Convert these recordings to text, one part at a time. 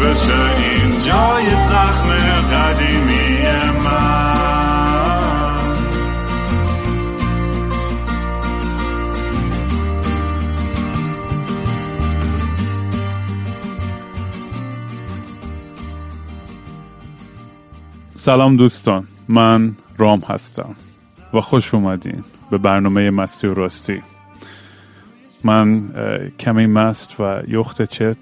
بشه این جای زخم قدیمی من. سلام دوستان من رام هستم و خوش اومدین به برنامه مستی و راستی. من کمی مست و یخده چت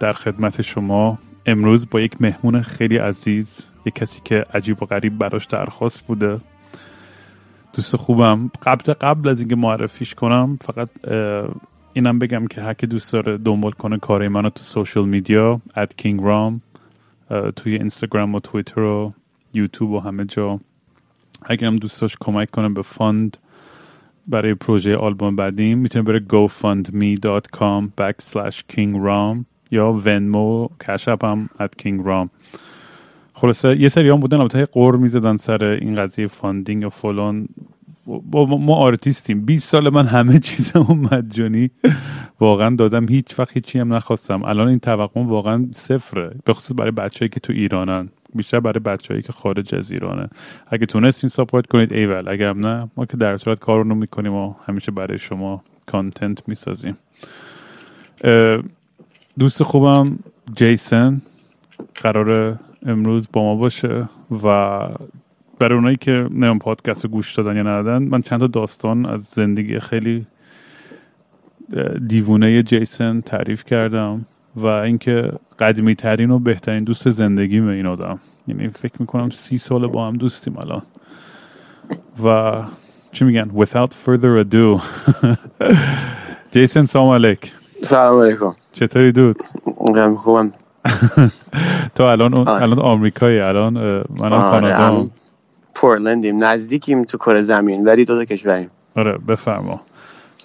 در خدمت شما امروز با یک مهمون خیلی عزیز یک کسی که عجیب و غریب براش درخواست بوده. دوست خوبم. قبل قبل از اینکه معرفیش کنم فقط اینم بگم که هر دوست داره دنبال کنه کارهای منو تو social media King Raam اه، توی اینستاگرام و توییتر و یوتیوب و همه جا. اگر هم دوست داشت کمک کنه به fund برای پروژه آلبوم بعدیم می‌تونه بره gofundme.com backslash kingraam یا Venmo Cash App هم at kingraam خلاصه یه سری هم بودن البته غر می‌زدن سر این قضیه funding و فلان. با ما- آرتیستیم. 20 سال من همه چیزمو مجانی واقعا دادم هیچ وقت هیچی هم نخواستم. الان این توقع واقعا صفره. به خصوص برای بچههایی که تو ایرانن. بیشتر برای بچههایی که خارج از ایرانه. اگه تونستین ساپورت کنید ایول. اگه نه ما که در صورت کارونو می‌کنیم و همیشه برای شما کانتنت می‌سازیم. دوست خوبم جیسن. قرار امروز با ما باشه و برای اونایی که نمیم پادکست رو گوش دادن یا ندادن من چند تا داستان از زندگی خیلی دیوونه جیسن تعریف کردم و اینکه قدیمی ترین و بهترین دوست زندگیم این آدم. یعنی فکر می‌کنم سی سال با هم دوستیم الان. و چی میگن؟ Without further ado. جیسن سلام علیک. سلام علیکم. چطوری دود؟ من خوبم. تو الان. الان آمریکایی الان منم آره کانادا. پورلندیم نزدیکیم تو کره زمین ولی دو تا کشوریم. آره بفرما.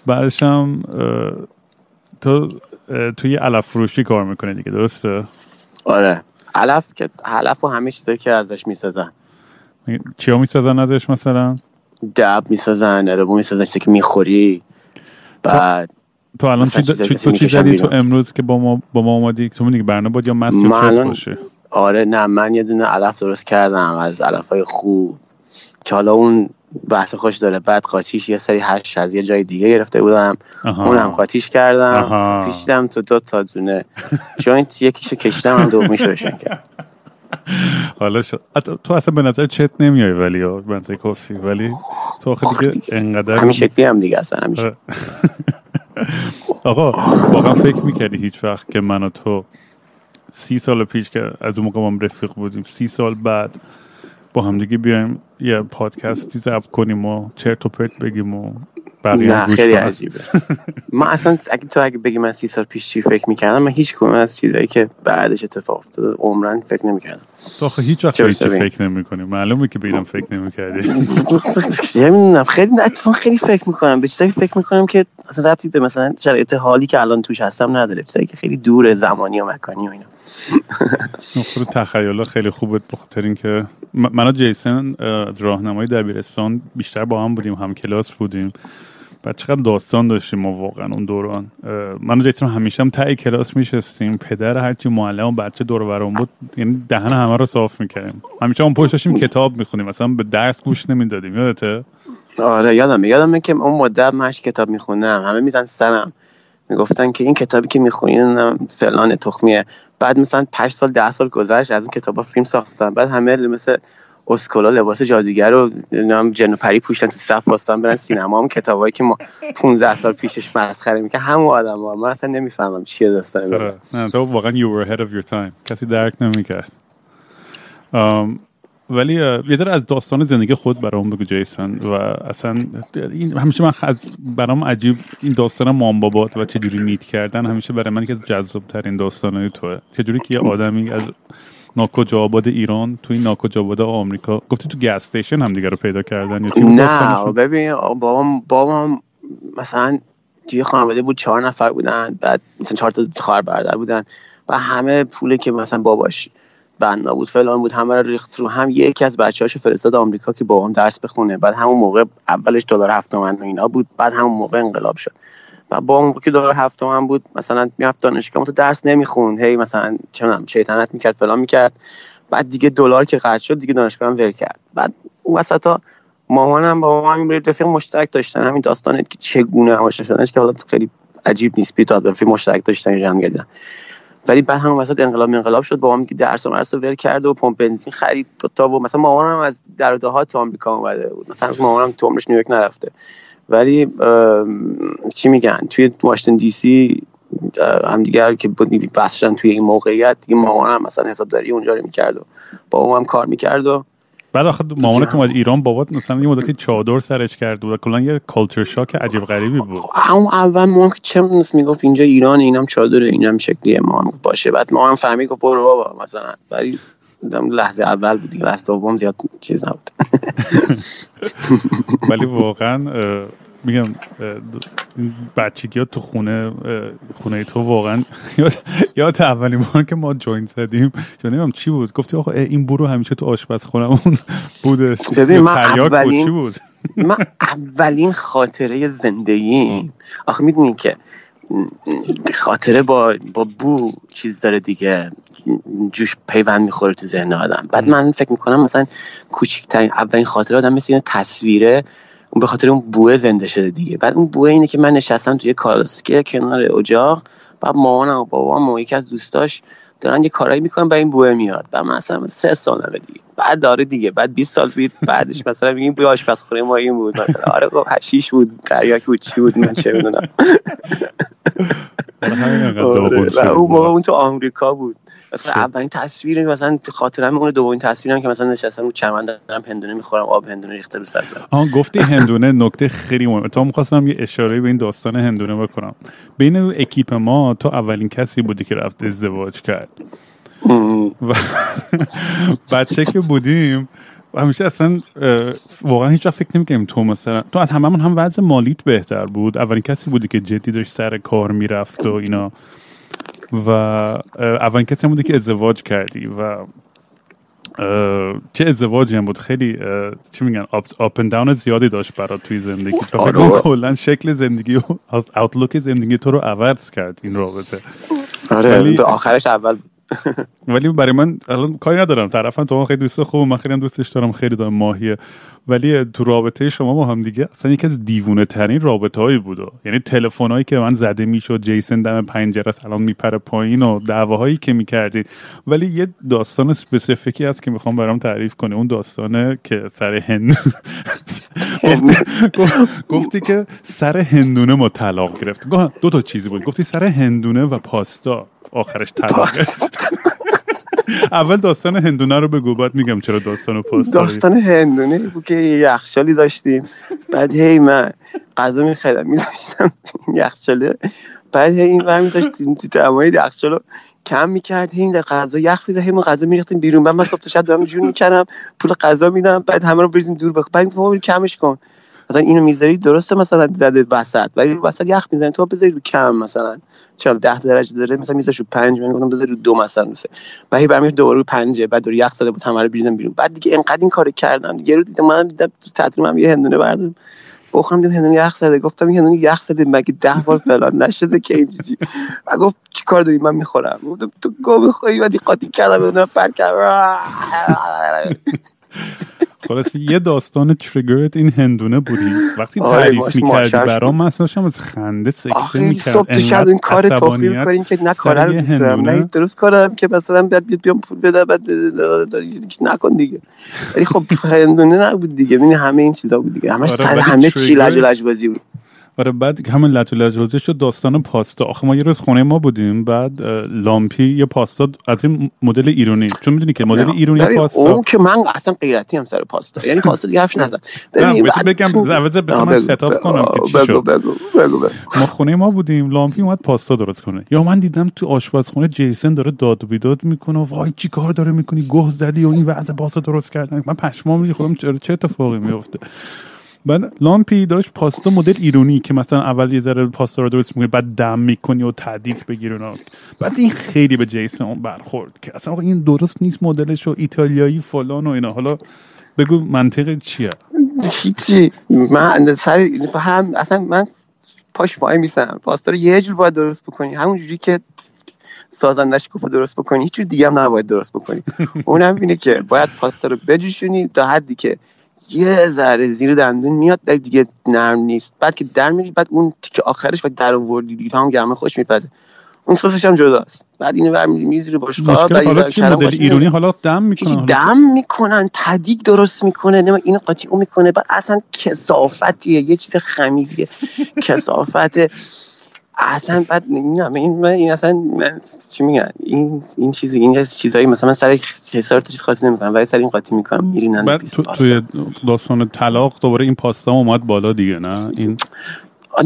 بعدش هم تو توی علف فروشی کار می‌کنی دیگه درسته؟ آره. علف که علف و همه چیزایی که ازش می‌سازن. چیا می‌سازن ازش مثلا؟ دب می‌سازن اربو می‌سازن چیزی که می‌خوری. بعد تو الان چی تو چی زدی؟ تو. امروز که با ما با ما اومدی؟ تو میگی برنامه باید یا مست باشه. آره نه من یه دونه علف درست کردم از علف های خوب. که حالا اون بحث خوش داره. بعد قاطیش یه سری هش از یه جای دیگه گرفته بودم. اونم قاطیش کردم. آها. پیشیدم تو دو تا دونه. joint یکیشو کشیدم هم دومیش روشن کردم. حالا شد. تو اصلا به نظر چت نمیای ولی نظر کافی. ولی تو آخه دیگه انقدر همین شکلی هم دیگه اصلا همین آره. آقا واقعا فکر می‌کردی هیچ وقت که من و تو سی سال پیش که از اون موقع هم رفیق بودیم سی سال بعد با هم دیگه بیایم یه پادکستی ضبط کنیم و چرت و پرت بگیم و بقیه نه خیلی. عجیبه. من اصلا اگه تو اگه بگی من سی سال پیش چی فکر می‌کردم من هیچ کدوم از چیزایی که بعدش اتفاق افتاده عمرن فکر نمی‌کردم. تو آخه هیچ وقت به؟ فکر نمی کنی معلومه که به اینم فکر نمی کردی نمی‌دونم. خیلی اتفاقا خیلی فکر می‌کنم. به چیزایی فکر می‌کنم که اصلا ربطی به مثلا شرایط حالی که الان توش هستم نداره. چیزایی که خیلی دور زمانی و مکانی و اینا. خود تخیلا خیلی خوبه بخاطر اینکه م- من و جیسن از راهنمای دبیرستان بیشتر با هم بودیم هم کلاس بودیم. بعد چقدر داستان داشتیم ما واقعا اون دوران. من و جیسن همیشه هم تای کلاس میشستیم. پدر هرچی معلم و بچه دور برمون بود. یعنی دهن همه رو صاف می‌کردیم. همیشه اون پشت داشتیم کتاب می‌خونیم مثلا به درس گوش نمی‌دادیم. یادته؟ آره یادمه یادمه که اون مدت من کتاب میخوندم. همه میزن سرم. می‌گفتن که این کتابی که می‌خونین فلان تخمیه. بعد مثلا 5 سال ده سال گذشت از اون کتابا فیلم ساختن بعد همه مثل اسکولا لباس جادوگر رو نام جن و پری پوشتن تو صف واسطن برن سینما. هم کتابایی که ما 15 سال پیشش مسخره می‌کنه همون آدم ها. من اصلا نمی‌فهمم چیه داستان آره. نه تو واقعا you were ahead of your time. کسی درک نمی‌کرد. ولی یه ذره از داستان زندگی خود برام بگو جیسن و اصلا این همیشه من از برام عجیب این داستان مام بابات و چجوری میت کردن همیشه برای من که از جذاب ترین داستانای توه. چجوری که یه آدمی از ناکجا آباد ایران توی ناکجا آباد آمریکا. گفتی تو گس استیشن هم دیگه رو پیدا کردن یا نه ببین بابام بابام مثلا توی خانواده بود چهار نفر بودن بعد مثلا چهار تا خواهر برادر بودن و همه پوله که مثلا باباش بنا بود فلان بود همه رو ریخت رو هم. یکی از بچه‌هاش فرستاد آمریکا که بابام درس بخونه. بعد همون موقع اولش دلار هفت تومن و اینا بود بعد همون موقع انقلاب شد. با اون که دلار هفت تومن بود مثلا می‌رفت دانشگاه تو درس نمی‌خوند. هی مثلا چه شیطنت می‌کرد فلان می‌کرد. بعد دیگه دلار که قطع شد دیگه دانشگاه هم ول کرد. بعد اون وسطا مامانم با مامان رفیق مشترک داشتن. همین داستان که چگونه آشنا شدنش که حالا خیلی عجیب نیست. بیتا رفیق مشترک داشتن جمع کردن ولی بعد همون وسط انقلاب انقلاب شد. با که درس و مرس ول کرد و پمپ بنزین خرید. تا و مثلا مامانم از در و دهات آمریکا اومده بود. مثلا مامانم تو عمرش نیویورک نرفته. ولی چی میگن؟ توی واشنگتن دی سی هم دیگر که بسشن توی این موقعیت دیگه مامانم مثلا حسابداری اونجا رو می‌کرد و با هم کار می‌کرد و بعد آخه مامانت اومد ایران بابات مثلا یه مدتی چادر سرش کرد و کلا یه کالچر شاک عجیب غریبی بود. اون اول ما که چه می‌گفت اینجا ایران اینم چادر اینم شکلیه ما باشه. بعد ما هم فهمی گفت برو بابا مثلا. ولی لحظه اول بود لحظه دوم زیاد چیز نبود. ولی واقعا میگم بچگی ها تو خونه خونه تو واقعا یاد اولین بار که ما جوین زدیم یا نمیم چی بود گفتی آقا این برو همیشه تو آشپزخونمون بودش ببین من اولین بود؟ من اولین خاطره زندگی آخه می‌دونی که خاطره با با بو چیز داره دیگه. جوش پیوند می‌خوره تو ذهن آدم. بعد من فکر می‌کنم مثلا کوچکترین اولین خاطره آدم مثل تصویره اون به خاطر اون بوه زنده شده دیگه. بعد اون بوه اینه که من نشستم توی کالسکه کنار اجاق بعد مامانم و بابام و یکی از دوستاش دارن یه کارایی می‌کنن و این بوه میاد. و مثلا سه سال دیگه. بعد داره دیگه. بعد 20 سال بید بعدش مثلا میگیم بوی آشپزخونه ما این بود. مثلا آره گفت هشیش بود. تریاک بود. چی بود؟ من چه می‌دونم. آره، اون موقع اون تو آمریکا بود. مثلا خب. اولین تصویر مثلا خاطرم اون دومین تصویرم که مثلا نشستم رو چمن دارم هندونه می‌خورم آب هندونه ریخته رو سر آها گفتی هندونه نکته خیلی مهمه. تا می‌خواستم یه اشاره به این داستان هندونه بکنم. بین اکیپ ما تو اولین کسی بودی که رفت ازدواج کرد. و بچه که بودیم همیشه اصلا واقعا هیچ فکر نمی‌کنیم تو مثلا تو از هممون هم وضع مالیت بهتر بود. اولین کسی بودی که جدی داشت سر کار می‌رفت و اینا. و اولین کسی بودی که ازدواج کردی و چه ازدواجی هم بود؟ خیلی چی میگن آپ داون زیادی داشت برات توی زندگی. تو آره. کلا شکل زندگی و از اوتلوک زندگی تو رو عوض کرد این رابطه. آره ولی... آخرش اول بود. ولی برای من الان کاری ندارم. طرفا تو خیلی دوست خوب من خیلی دوستش دارم خیلی دارم ماهیه. ولی تو رابطه شما با هم دیگه اصلا یکی از دیوونه ترین رابطه هایی بود. یعنی تلفن هایی که من زده می‌شد جیسن دم پنجره الان میپره پایین و دعواهایی که می‌کردید ولی یه داستان سپسیفیکی هست که می‌خوام برام تعریف کنه اون داستانه که سر هند گفتی, که سر هندونه ما طلاق گرفت. دو تا چیزی بود. گفتی سر هندونه و پاستا. آخرش طلاق اول داستان هندونه رو بگو بعد میگم چرا داستان پاس داستان هندونه بود که یخچالی داشتیم. بعد هی من غذا میخریدم میذاشتم یخچاله بعد هی این برمی داشتیم تمایی یخچال رو کم می‌کرد این غذا یخ میزه همون غذا میریختیم بیرون. بعد من صبح تا شب دارم جون می‌کردم پول غذا میدم بعد همه رو بریزیم دور بخ بعد کمش کن. مثلا اینو می‌ذاری درسته مثلا زده وسط ولی وسط یخ می‌زنی تو بذاری رو کم مثلا. چرا 10 درجه داره؟ مثلا میذاش رو 5 من گفتم بذاری رو 2 مثلا مثلا. بعد برمیش دوباره رو 5 بعد دور یخ زده بود همه رو بریزم بیرون. بعد دیگه انقدر این کارو کردم. دیگه رو دیدم من دیدم تعطیل من یه هندونه بردم. بخوام دیدم هندونه یخ زده. گفتم این هندونه یخ زده مگه 10 بار فلان نشده که اینجوری و گفت چیکار داری؟ من می‌خورم. گفتم تو گو بخوری بعد قاطی کردم بدون پر کردم. خلاص یه داستان تریگرت این هندونه بودی. وقتی تعریف می‌کردی برام من اصلا از خنده سکته می‌کرد صبح تو شب این کار توفی می‌کنیم که نه کاره رو دوست دارم نه درست کارم که مثلا بیاد بیام پول بده بعد نکن دیگه. ولی خب هندونه نبود دیگه ببین همه این چیزا بود دیگه. همش آره، سر همه چی لج لج بازی بود. آره بعد همین لطو لجبازی شد داستان پاستا. آخه ما یه روز خونه ما بودیم بعد لامپی یه پاستا از این مدل ایرانی چون می‌دونی که مدل ایرانی ببین، پاستا اون که من اصلا غیرتی هم سر پاستا. یعنی پاستا دیگه حرفش نزن. بعد بگم عوض من ستاپ کنم که چی شد. ما خونه ما بودیم لامپی اومد پاستا درست کنه. یا من دیدم تو آشپزخونه جیسن داره داد و بیداد می‌کنه وای چی کار داره می‌کنی گه زدی و این وضع پاستا درست کردن. من پشمام خودم چرا چه اتفاقی میفته بعد لامپی داشت پاستا مدل ایرونی که مثلا اول یه ذره پاستا رو درست می‌کنی بعد دم می‌کنی و تعدیق بگیر اونا. بعد این خیلی به جیسون برخورد که اصلا این درست نیست مدلش و ایتالیایی فلان و اینا. حالا بگو منطق چیه؟ هیچی من سر هم اصلا من پاش پای میسم پاستا رو یه جور باید درست بکنی. همون جوری که سازندش گفت درست بکنی هیچ جور دیگه هم نباید درست بکنی. اونم اینه که باید پاستا رو بجوشونی تا حدی که یه ذره زیر دندون میاد دیگه نرم نیست. بعد که در میری بعد اون تیکه آخرش وقتی در آوردی دیگه تا هم گرمه خوش میپزه. اون سسش هم جداست. بعد اینو برمی‌داری میریزی رو مشکل بعد حالا مدل ایرانی حالا دم می‌کنن دم می‌کنن تدیگ درست می‌کنه نه اینو قاطی اون می‌کنه. بعد اصلا کسافتیه یه چیز خمیریه. کسافت اصلا بعد نه این من این اصلا من چی میگن؟ این این چیزی این چیزایی مثلا من سر چه سر تا چیز قاطی نمی‌کنم ولی سر این قاطی می‌کنم میرینن بعد تو توی داستان طلاق دوباره این پاستا اومد بالا دیگه نه؟ این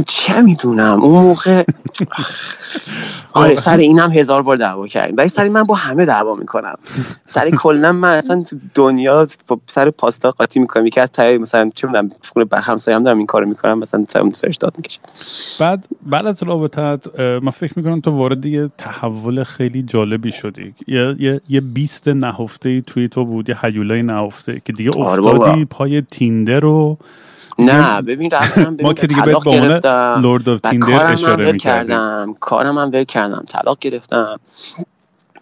چه می‌دونم؟ اون موقع آره سر اینم هزار بار دعوا کردیم. ولی سر من با همه دعوا می‌کنم. سر کلا من اصلا تو دنیا سر پاستا قاطی می‌کنم. یکی از تای مثلا چه می‌دونم خونه به همسایه‌ام دارم این کارو می‌کنم. مثلا سر اون سرش داد می‌کشم بعد بعد از رابطت من فکر می‌کنم تو وارد یه تحول خیلی جالبی شدی. یه یه یه بیست نهفته توی تو بود یه هیولای نهفته که دیگه آره افتادی. پای Tinder و نه ببین رفتم ما که دیگه طلاق گرفتم. Lord of بعد Tinder اشاره کردم کارم هم ول کردم طلاق گرفتم.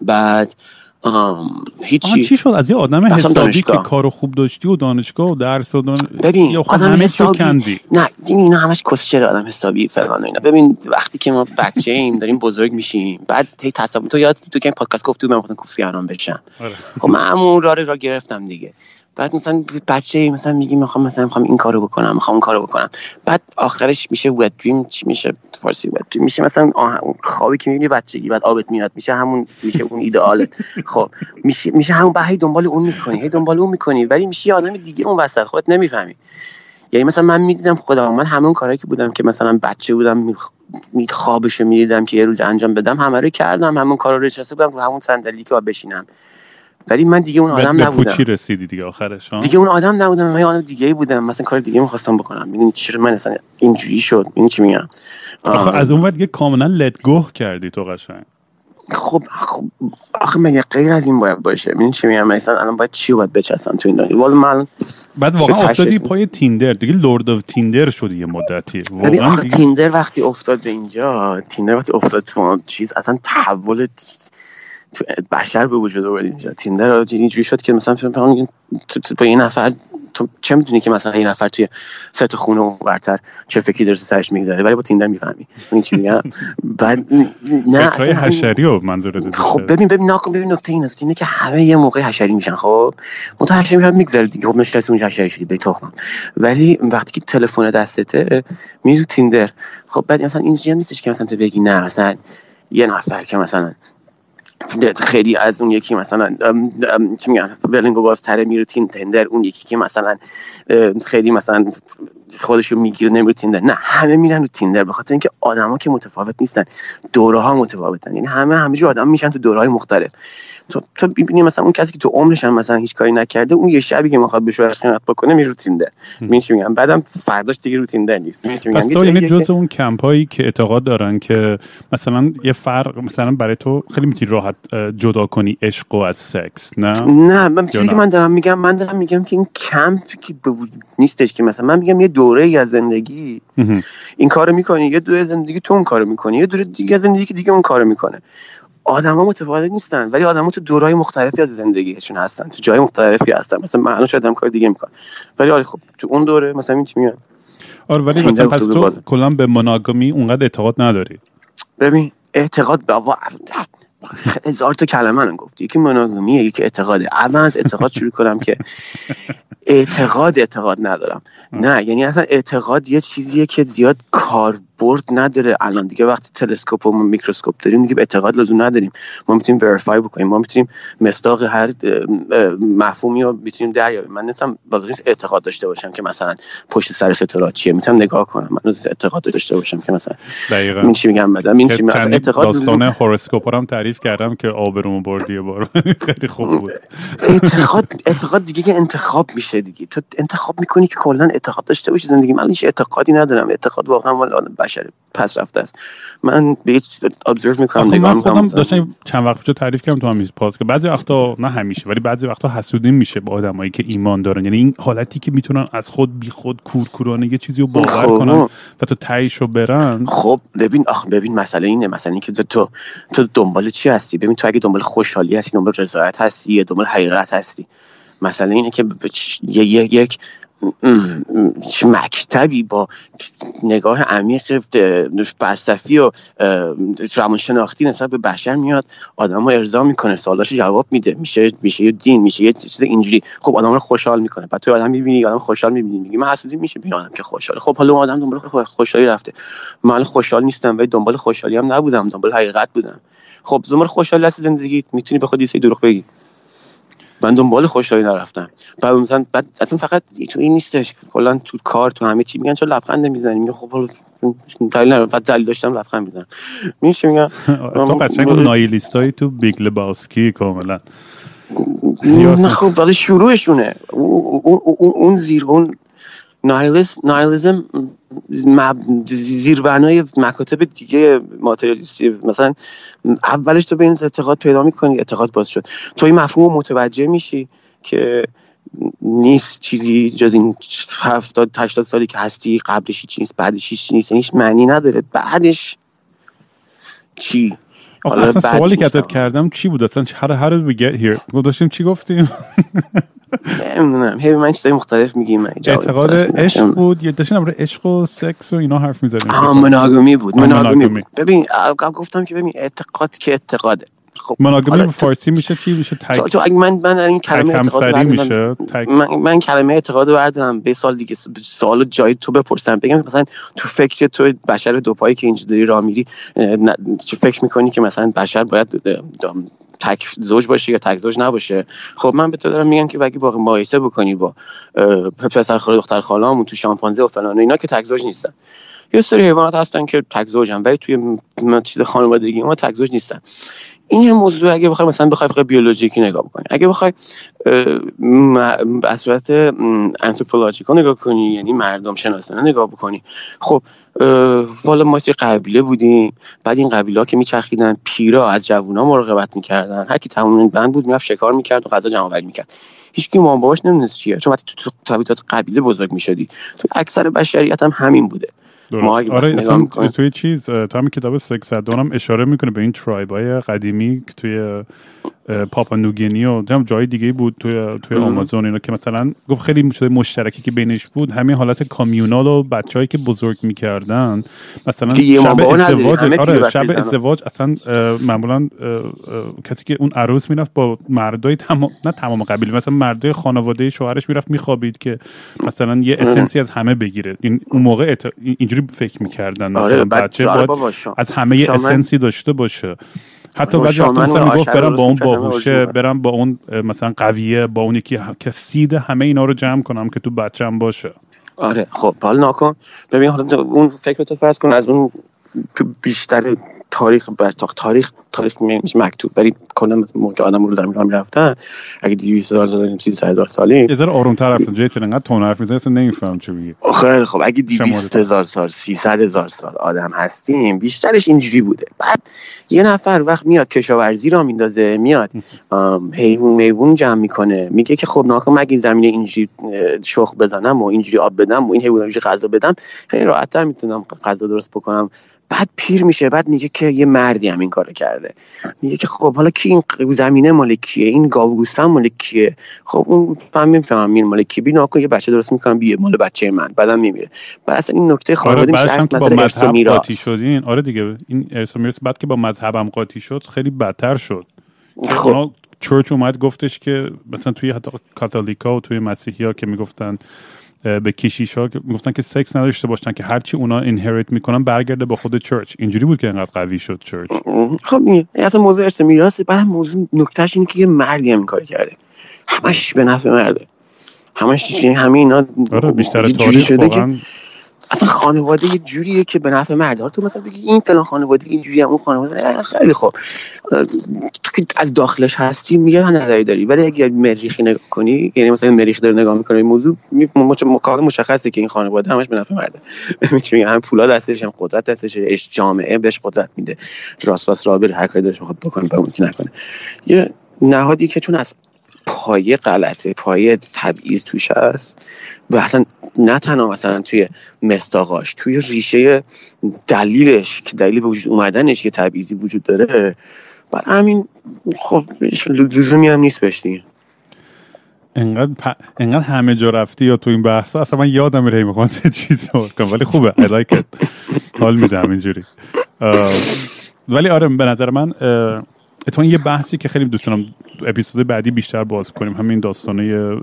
بعد آم، آها هیچی چی شد؟ از یه آدم حسابی که. کارو خوب داشتی و دانشگاه و درس و دان... ببین یا خب آدم همه حسابی کندی. نه این اینا همش کسشر آدم حسابی فلان و اینا. ببین وقتی که ما بچه ایم داریم بزرگ میشیم بعد هی تصور تو یاد تو که این پادکست گفتی من می‌خوام کوفی عنان بشم. آره. خب من همون راه را گرفتم دیگه. بعد مثلا بچه مثلا میگی می‌خوام مثلا می‌خوام این کارو بکنم می‌خوام اون کارو بکنم. بعد آخرش میشه وت دریم چی میشه فارسی وت دریم میشه مثلا خوابی که می‌بینی بچگی بعد آبت میاد میشه همون میشه اون ایدئالت خب میشه میشه همون بعد هی دنبال اون می‌کنی هی دنبال اون می‌کنی ولی میشه یه آدم دیگه اون وسط خودت نمی‌فهمی. یعنی مثلا من می‌دیدم خودم من همون کارهایی که بودم که مثلا بچه بودم میخ... می خوابشو می‌دیدم که یه روز انجام بدم همه رو کردم همون کارا رو نشسته بودم رو همون صندلی که بشینم. ولی من دیگه اون آدم نبودم. پوچی رسیدی دیگه آخرش ها؟ دیگه اون آدم نبودم. من آدم دیگه ای بودم. مثلا کار دیگه می‌خواستم بکنم. می‌دونی چرا من اصلا اینجوری شد؟ این چی میگم؟ آخه. از اون ور دیگه کاملا let go کردی تو قشنگ. خب خب آخه مگه غیر از این باید باشه؟ می‌دونی چی میگم؟ مثلا الان باید چی باید بچسبم تو این دنیا؟ والا من بعد واقعا افتادی پای Tinder. دیگه Lord of Tinder شدی یه مدتی. واقعا آخه دیگه Tinder وقتی افتاد به اینجا Tinder وقتی افتاد تو چیز اصلا تحول تو بشر به وجود آورد اینجا. تیندر اینجوری شد که مثلا فکر تو, با یه نفر تو چه می‌دونی که مثلا یه نفر توی ست خونه و برتر چه فکری داره سرش میگذره؟ ولی با تیندر می‌فهمی. این چی میگم؟ بعد نه فکرهای حشری و منظورت خب ببین ببین ناکن ببین نکته این نکته اینه که همه یه موقع حشری میشن. خب؟ منتها حشری میشن میگذره دیگه. خب مشکل اونجا حشری شدی به تخمم ولی وقتی که تلفن دستته میری تو تیندر. خب بعد مثلا اینجوری نیستش که مثلا تو بگی نه مثلا یه نفر که مثلا خیلی از اون یکی مثلا چی میگن بلنگو بازتره میره تین تندر اون یکی که مثلا خیلی مثلا خودشو می‌گیره نمیره تیندر نه همه میرن رو تیندر به خاطر اینکه آدما که متفاوت نیستن دوره ها متفاوتن. یعنی همه همه جور آدم میشن تو دوره های مختلف. تو تو ببینی مثلا اون کسی که تو عمرش هم مثلا هیچ کاری نکرده اون یه شبی که می‌خواد به شوهرش خیانت بکنه میره رو تیندر. میگن چی میگم؟ بعدم فرداش دیگه رو تیندر نیست. پس میگم؟ تو یعنی جاییه جز که- اون کمپایی که اعتقاد دارن که مثلا یه فرق مثلا برای تو خیلی می‌تونی راحت جدا کنی عشق و از سکس نه؟ نه من چیزی؟ که من دارم میگم من دارم میگم که این کمپ که نیستش که مثلا من میگم یه دوره ای از زندگی. این کارو می‌کنی یه دوره زندگی تو اون کارو می‌کنی یه دوره دیگه از زندگی که دیگه اون کارو می‌کنه. آدما متفاوت نیستن ولی آدما تو دورهای مختلفی از زندگیشون هستن تو جای مختلفی هستن. مثلا من الان شاید هم کار دیگه می‌کنم. ولی آره خب تو اون دوره مثلا این چی میگم آره ولی مثلا پس تو. کلا به مناگامی اونقدر اعتقاد نداری؟ ببین اعتقاد به هزار تا کلمه رو گفت یکی مناگمیه یکی اعتقاده. اول از اعتقاد شروع کنم که اعتقاد اعتقاد ندارم. نه یعنی اصلا اعتقاد یه چیزیه که زیاد کاربرد نداره. الان دیگه وقتی تلسکوپ و میکروسکوپ داریم دیگه اعتقاد لزوم نداریم. ما می‌تونیم وریفای بکنیم. ما می‌تونیم مصداق هر مفهومی رو می‌تونیم دریابیم. من نمی‌تونم نیست اعتقاد داشته باشم که مثلا پشت سر ستاره چیه. می‌تونم نگاه کنم. من اعتقاد داشته باشم که مثلا دقیقاً. این چی میگم مثلا. این چی اعتقاد داستان هوروسکوپ هم تعریف کردم که آبرومو بردی بار خیلی خوب بود. اعتقاد اعتقاد دیگه که انتخاب میشه دیگه. تو انتخاب می‌کنی که کلا اعتقاد داشته باشی زندگی. من هیچ اعتقادی ندارم. اعتقاد واقعا بشر پس رفته است. من به هیچ ابزرو می‌کنم من خودم داشتم چند وقت پیش تعریف کردم تو هم پاس که بعضی وقتا نه همیشه ولی بعضی وقتا حسودی میشه با آدمایی که ایمان دارن. یعنی این حالتی که می‌تونن از خود بی خود کورکورانه یه چیزی رو باور خب. کنن و تو تایش رو برن. خب ببین آخ ببین مسئله اینه مثلا اینکه تو تو دنبال چی هستی؟ ببین تو اگه دنبال خوشحالی هستی دنبال رضایت هستی یا دنبال حقیقت هستی؟ مثلا اینه که یک مکتبی با نگاه عمیق فلسفی و روانشناختی نسبت به بشر میاد آدم رو ارضا می‌کنه سوالاش جواب میده میشه میشه یه دین میشه یه چیز اینجوری. خب آدم رو خوشحال می‌کنه بعد تو آدم می‌بینی آدم خوشحال می‌بینی میگی من حسودی میشه ببینم که خوشحال خب حالا آدم دنبال خوشحالی رفته. من خوشحال نیستم ولی دنبال خوشحالی هم نبودم دنبال حقیقت بودم. خب دنبال خوشحالی هستی زندگی می‌تونی به سری دروغ بگی. من دنبال خوشحالی نرفتم. بعد مثلا بعد اصلا فقط تو این نیستش. کلا تو کار تو همه چی میگن چرا لبخند می‌زنی میگه خب دلیل نداره فقط دلیل داشتم لبخند می‌زنم. میشه میگن تو قشنگ نایلیستای تو بیگ لباسکی کاملا. نه خب ولی شروعشونه. اون زیر اون نایلیزم زیربنای مکاتب دیگه ماتریالیستی. مثلا اولش تو به این اعتقاد پیدا می‌کنی اعتقاد باز شد. تو این مفهوم متوجه میشی که نیست چیزی جز این هفتاد هشتاد سالی که هستی قبلش هیچ نیست بعدش هیچ نیست یعنی هیچ معنی نداره. بعدش چی؟ اصلا سوالی که ازت کردم چی بود؟ اصلا هر هر we get here داشتیم چی گفتیم؟ نمی‌دونم. هی من چیزای مختلف میگیم. اعتقاد عشق بود؟ یه داشتیم برای عشق و سکس و اینا حرف می‌زدیم آها مناگمی بود. مناگمی بود. ببین گفتم که ببین اعتقاد که اعتقاده. خب مناگمی به فارسی میشه چی؟ میشه تک تو من من این کلمه اعتقاد میشه؟ من, من کلمه اعتقاد بردارم. به سال دیگه سوال جای تو بپرسم. بگم مثلا تو فکر تو بشر دو پایی که اینجوری راه میری چه فکر می‌کنی که مثلا بشر باید تک زوج باشه یا تک زوج نباشه؟ خب من به تو دارم میگم که اگه با مقایسه بکنی با پسر خاله دختر خاله‌مون تو شامپانزه و فلان اینا که تک زوج نیستن. یه سری حیوانات هستن که تک زوجن ولی توی چیز خانوادگی ما تک زوج نیستن. این یه موضوع اگه بخوای مثلا بخوای بیولوژیکی نگاه بکنی اگه بخوای از صورت انتروپولوژیکال نگاه کنی یعنی مردم شناسانه نگاه بکنی. خب والا ما یه قبیله بودیم بعد این قبیله ها که میچرخیدن پیرا از جوونا مراقبت می‌کردن. هر کی تمام بند بود می‌رفت شکار می‌کرد و غذا جمع آوری می‌کرد. هیچ کی مام باباش نمی‌دونست چیه چون وقتی تو تابیتات قبیله بزرگ می‌شدی. تو اکثر بشریت هم همین بوده. درست. آره اصلا توی چیز تو همین کتاب سکس هم اشاره می‌کنه به این ترایب های قدیمی که توی پاپا نوگینی و هم جای دیگه بود توی توی آمازون اینا که مثلا گفت خیلی شده مشترکی که بینش بود. همین حالت کامیونال و بچههایی که بزرگ می‌کردن. مثلا شب ازدواج آره شب ازدواج اصلا معمولا کسی که اون عروس می‌رفت با مردای تمام نه تمام قبیله مثلا مردای خانواده شوهرش می‌رفت میخوابید که مثلا یه اسنسی از همه بگیره. این اون موقع اینجوری فکر می‌کردن. آره، بچه باید از همه یه اسنسی داشته باشه. حتی بعضی وقتا مثلا می‌گفت برم با اون باهوشه برم با اون مثلا قویه با اون یکی که سید همه اینا رو جمع کنم که تو بچم باشه. آره خب حال ناکن ببین حالا اون فکر تو فرض کن از اون بیشتر تاریخ تاریخ تاریخ مکتوب. ولی کلا موقع آدم رو زمین می‌رفتن اگه 200 هزار سال 300 هزار سالی یه ذره آرومتر رفتن. جیسن انقدر تون حرف می‌زنه اصلا نمیفهم چی میگی. خیلی خب اگه 200 هزار سال 300 هزار سال آدم هستیم بیشترش اینجوری بوده. بعد یه نفر وقت میاد کشاورزی را میندازه میاد حیوان میوون جمع می‌کنه. میگه که خب ناکن مگه زمین اینجوری شخ بزنم و اینجوری آب بدم و این اینجوری غذا بدم خیلی راحت‌تر می‌تونم غذا درست بکنم. بعد پیر میشه بعد میگه که یه مردی هم این کارو کرده. میگه که خب حالا کی این زمینه مال کیه؟ این گاو گوسفند مال کیه؟ خب اون من می‌فهمم این مال کی. بینا یه بچه درست می‌کنم بیه مال بچه من. بعدم میمیره. بعد اصلا این نکته خانواده آره میشه با مذهب قاطی شدین. آره دیگه این ارث میراث بعد که با مذهبم قاطی شد خیلی بدتر شد. خب. چرچ اومد گفتش که مثلا توی حتی کاتولیکا و توی مسیحی ها که می‌گفتن به کشیش ها می‌گفتن که سکس نداشته باشن که هرچی اونا اینهریت می‌کنن برگرده با خود چرچ اینجوری بود که اینقدر قوی شد چرچ خب اصلا موضوع ارث میراث بعد موضوع نکتهش اینه که یه مردی هم کار کرده. همش به نفع مرده. همش همه اینا آره بیشتر تاریخ شده که اصلا خانواده یه جوریه که به نفع مرد. تو مثلا بگی این فلان خانواده اینجوری اون خانواده خیلی خوب. تو که از داخلش هستی میگه نظری داری. ولی اگه مریخی نگاه کنی یعنی مثلا مریخ داره نگاه می‌کنه این موضوع مکان مشخصه که این خانواده همش به نفع مرده. میگه هم پولا دستش هم قدرت دستش جامعه بهش قدرت میده. راست راست راه بره هر کاری داشت می‌خواد بکنه به اون نکنه. یه نهادی که چون از پایه غلطه پایه تبعیض توش هست و اصلا نه تنها مثلا توی مستاقاش توی ریشه دلیلش که دلیل به وجود اومدنش که تبعیضی وجود داره. بر همین خب لزومی هم نیست بهش دیگه. انقدر, پ... انقدر همه جا رفتی یا تو این بحث؟ اصلا من یادم میره می‌خوام چیز کنم ولی خوبه. I like it. حال میده همینجوری. ولی آره به نظر من اتفاقا یه بحثی که خیلی دوست دارم اپیزود بعدی بیشتر باز کنیم. همین داستانه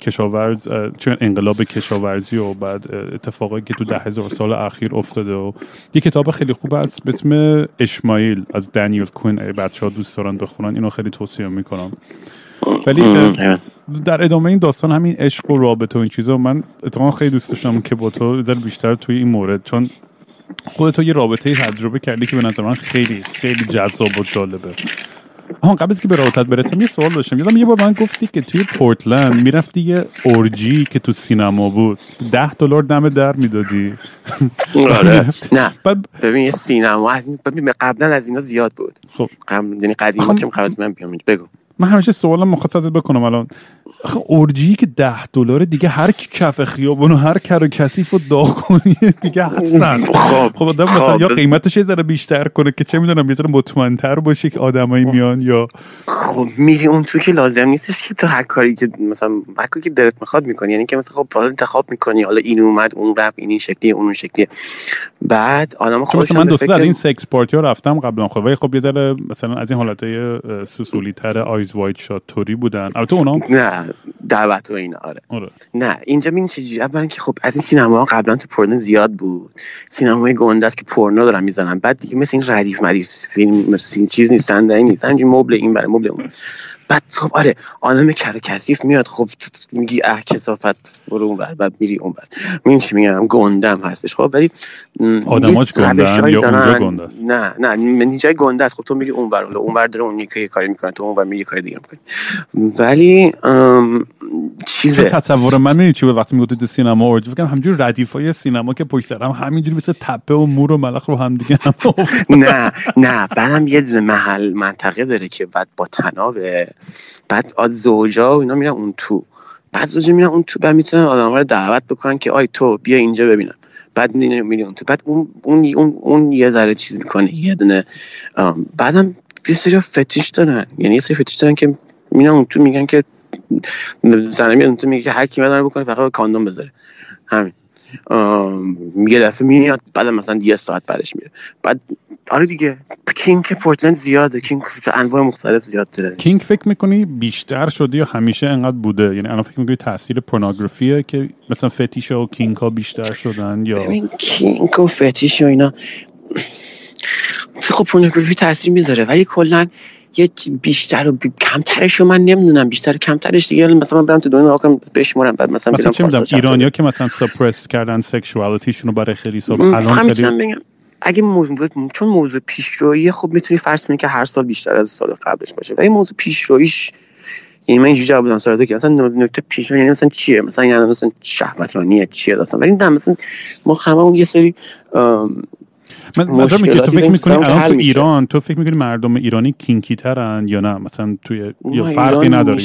کشاورز چون انقلاب کشاورزی و بعد اتفاقی که تو ده هزار سال اخیر افتاده و یه کتاب خیلی خوب است به اسم اشمایل از دانیل کوین. بچه ها دوست دارن بخونن اینو خیلی توصیه می‌کنم. ولی در ادامه این داستان همین عشق و رابطه و این چیزا من اتفاقا خیلی دوست داشتم که با تو بیشتر توی این مورد چون خودتو یه رابطه تجربه کردی که به نظر من خیلی خیلی جذاب و جالبه. آها قبل از که به رابطت برسم یه سوال داشتم. یادم یه بار من گفتی که توی پورتلند می‌رفتی یه اورجی که تو سینما بود. ده دلار دم در می‌دادی. آره. نه. ببین یه سینما ببین قبلا از اینا زیاد بود. خب. یعنی قدیما که قبل من بیام بگو. من همیشه سوالم مخصص بکنم الان. اورجی که ده دلار دیگه هر کی کف خیابون و هر کر و کثیف و داغ دیگه هستن. خب. خب آدم مثلا خب، یا قیمتش یه ذره بیشتر کنه که چه می‌دونم یه ذره مطمئن‌تر باشه که آدمایی خب. میان یا خب میری اون تو که لازم نیستش که تو هر کاری که مثلا هر کاری که دلت می‌خواد می‌کنی. یعنی که مثلا خب حالا انتخاب می‌کنی حالا این اومد اون رفت این این شکلی اون شکلی بعد آدم خودش من دوست از این sex party ها رفتم قبلا خب ولی خب یه ذره مثلا از این حالتای سوسولی تر Eyes Wide Shut طوری بودن. البته اونا نه. دعوت و اینا آره. آره. نه اینجا ببین چجوری اولا که خب از این سینما قبلا تو پورنو زیاد بود. سینمای گنده است که پورنو دارن می‌زنن. بعد دیگه مثل این ردیف مدیف فیلم مثل چیز نیستن این نیستن. مبل این برای مبل اون. بعد خب آره آدم کر کثیف میاد خب میگی اه کسافت برو اون بعد میری اون بعد این چی میگم؟ گندم هستش. خب ولی آدماش گنده یا اونجا گنده نه نه من اینجا گنده است. خب تو میگی اون بر اون بر داره اون یکی کاری می‌کنه تو اون بر میگی کاری دیگه می‌کنی. ولی چیزه. تصور من میگی چی وقتی تو سینما اورج فکر همینجوری ردیفای سینما که پشت سر هم همینجوری مثل تپه و مور و ملخ رو هم دیگه هم نه نه بعدم یه دونه محل منطقه داره که بعد با تنابه بعد آد زوجا و اینا میرن اون تو. بعد زوجا میرن اون تو بعد می‌تونن آدم رو دعوت بکنن که آی تو بیا اینجا ببینم. بعد میری اون تو. بعد اون اون اون, اون یه ذره چیز می‌کنه یه دونه بعدم یه سری فتیش دارن. یعنی یه سری فتیش دارن که میرن اون تو میگن که زنه میاد اون تو میگه که هر کی بکنه فقط کاندوم بذاره. همین. یه دفعه میاد بعد مثلا یه ساعت بعدش میره. بعد آره دیگه کینگ پورتلند زیاده کینگ انواع مختلف زیاد داره کینگ فکر می‌کنی بیشتر شده یا همیشه انقدر بوده؟ یعنی الان فکر می‌کنی تاثیر پورنوگرافیه که مثلا فتیش و کینگ ها بیشتر شدن یا؟ ببین کینگ و فتیش و اینا خب پورنوگرافی تاثیر می‌ذاره ولی کلا یه بیشتر و کمترش رو من نمی‌دونم بیشتر کمترش دیگه. مثلا برم تو دنیا واقعا بشمرم بعد مثلا مثلا چه می‌دونم؟ ایرانیا که مثلا سپرس کردن سکشوالیتیشون رو برای خیلی سال الان خیلی اگه موضوع چون موضوع پیشرویی خب می‌تونی فرض کنی که هر سال بیشتر از سال قبلش باشه. ولی موضوع پیشروییش یعنی من اینجوری جواب بدم سراده که مثلا نکته پیش یعنی مثلا چیه؟ مثلا یعنی مثلا شهوترانیه چیه مثلا ولی نه مثلا ما هممون یه سری من مثلا میگه تو فکر می‌کنی الان تو ایران تو فکر می‌کنی مردم ایرانی کینکی ترن یا نه؟ مثلا توی یا فرقی نداره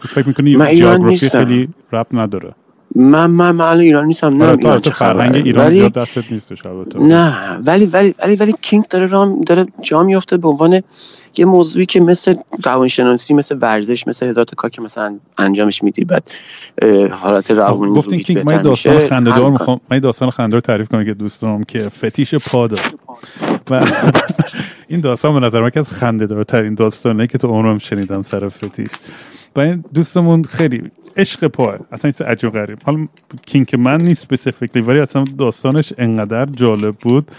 فکر می‌کنی جیوگرافی خیلی رب نداره؟ من من من الان ایران نیستم نه آره، تو ایران چه خبره؟ ایران ولی دستت البته نه ولی ولی ولی ولی کینگ داره رام داره جا میفته به عنوان یه موضوعی که مثل روانشناسی مثل ورزش مثل هزار تا کار که مثلا انجامش میدی بعد حالت روانی خب، گفتین روحیت کینگ من داستان. خنده‌دار می‌خوام من داستان خنده‌دار تعریف کنم که دوست دارم که فتیش پا داره. و این داستان به نظر من که از خنده ترین داستانه که تو عمرم شنیدم سر فتیش. و این دوستمون خیلی عشق پاه اصلا این عجیب غریب. حالا کینگ که من نیست specifically ولی اصلا داستانش انقدر جالب بود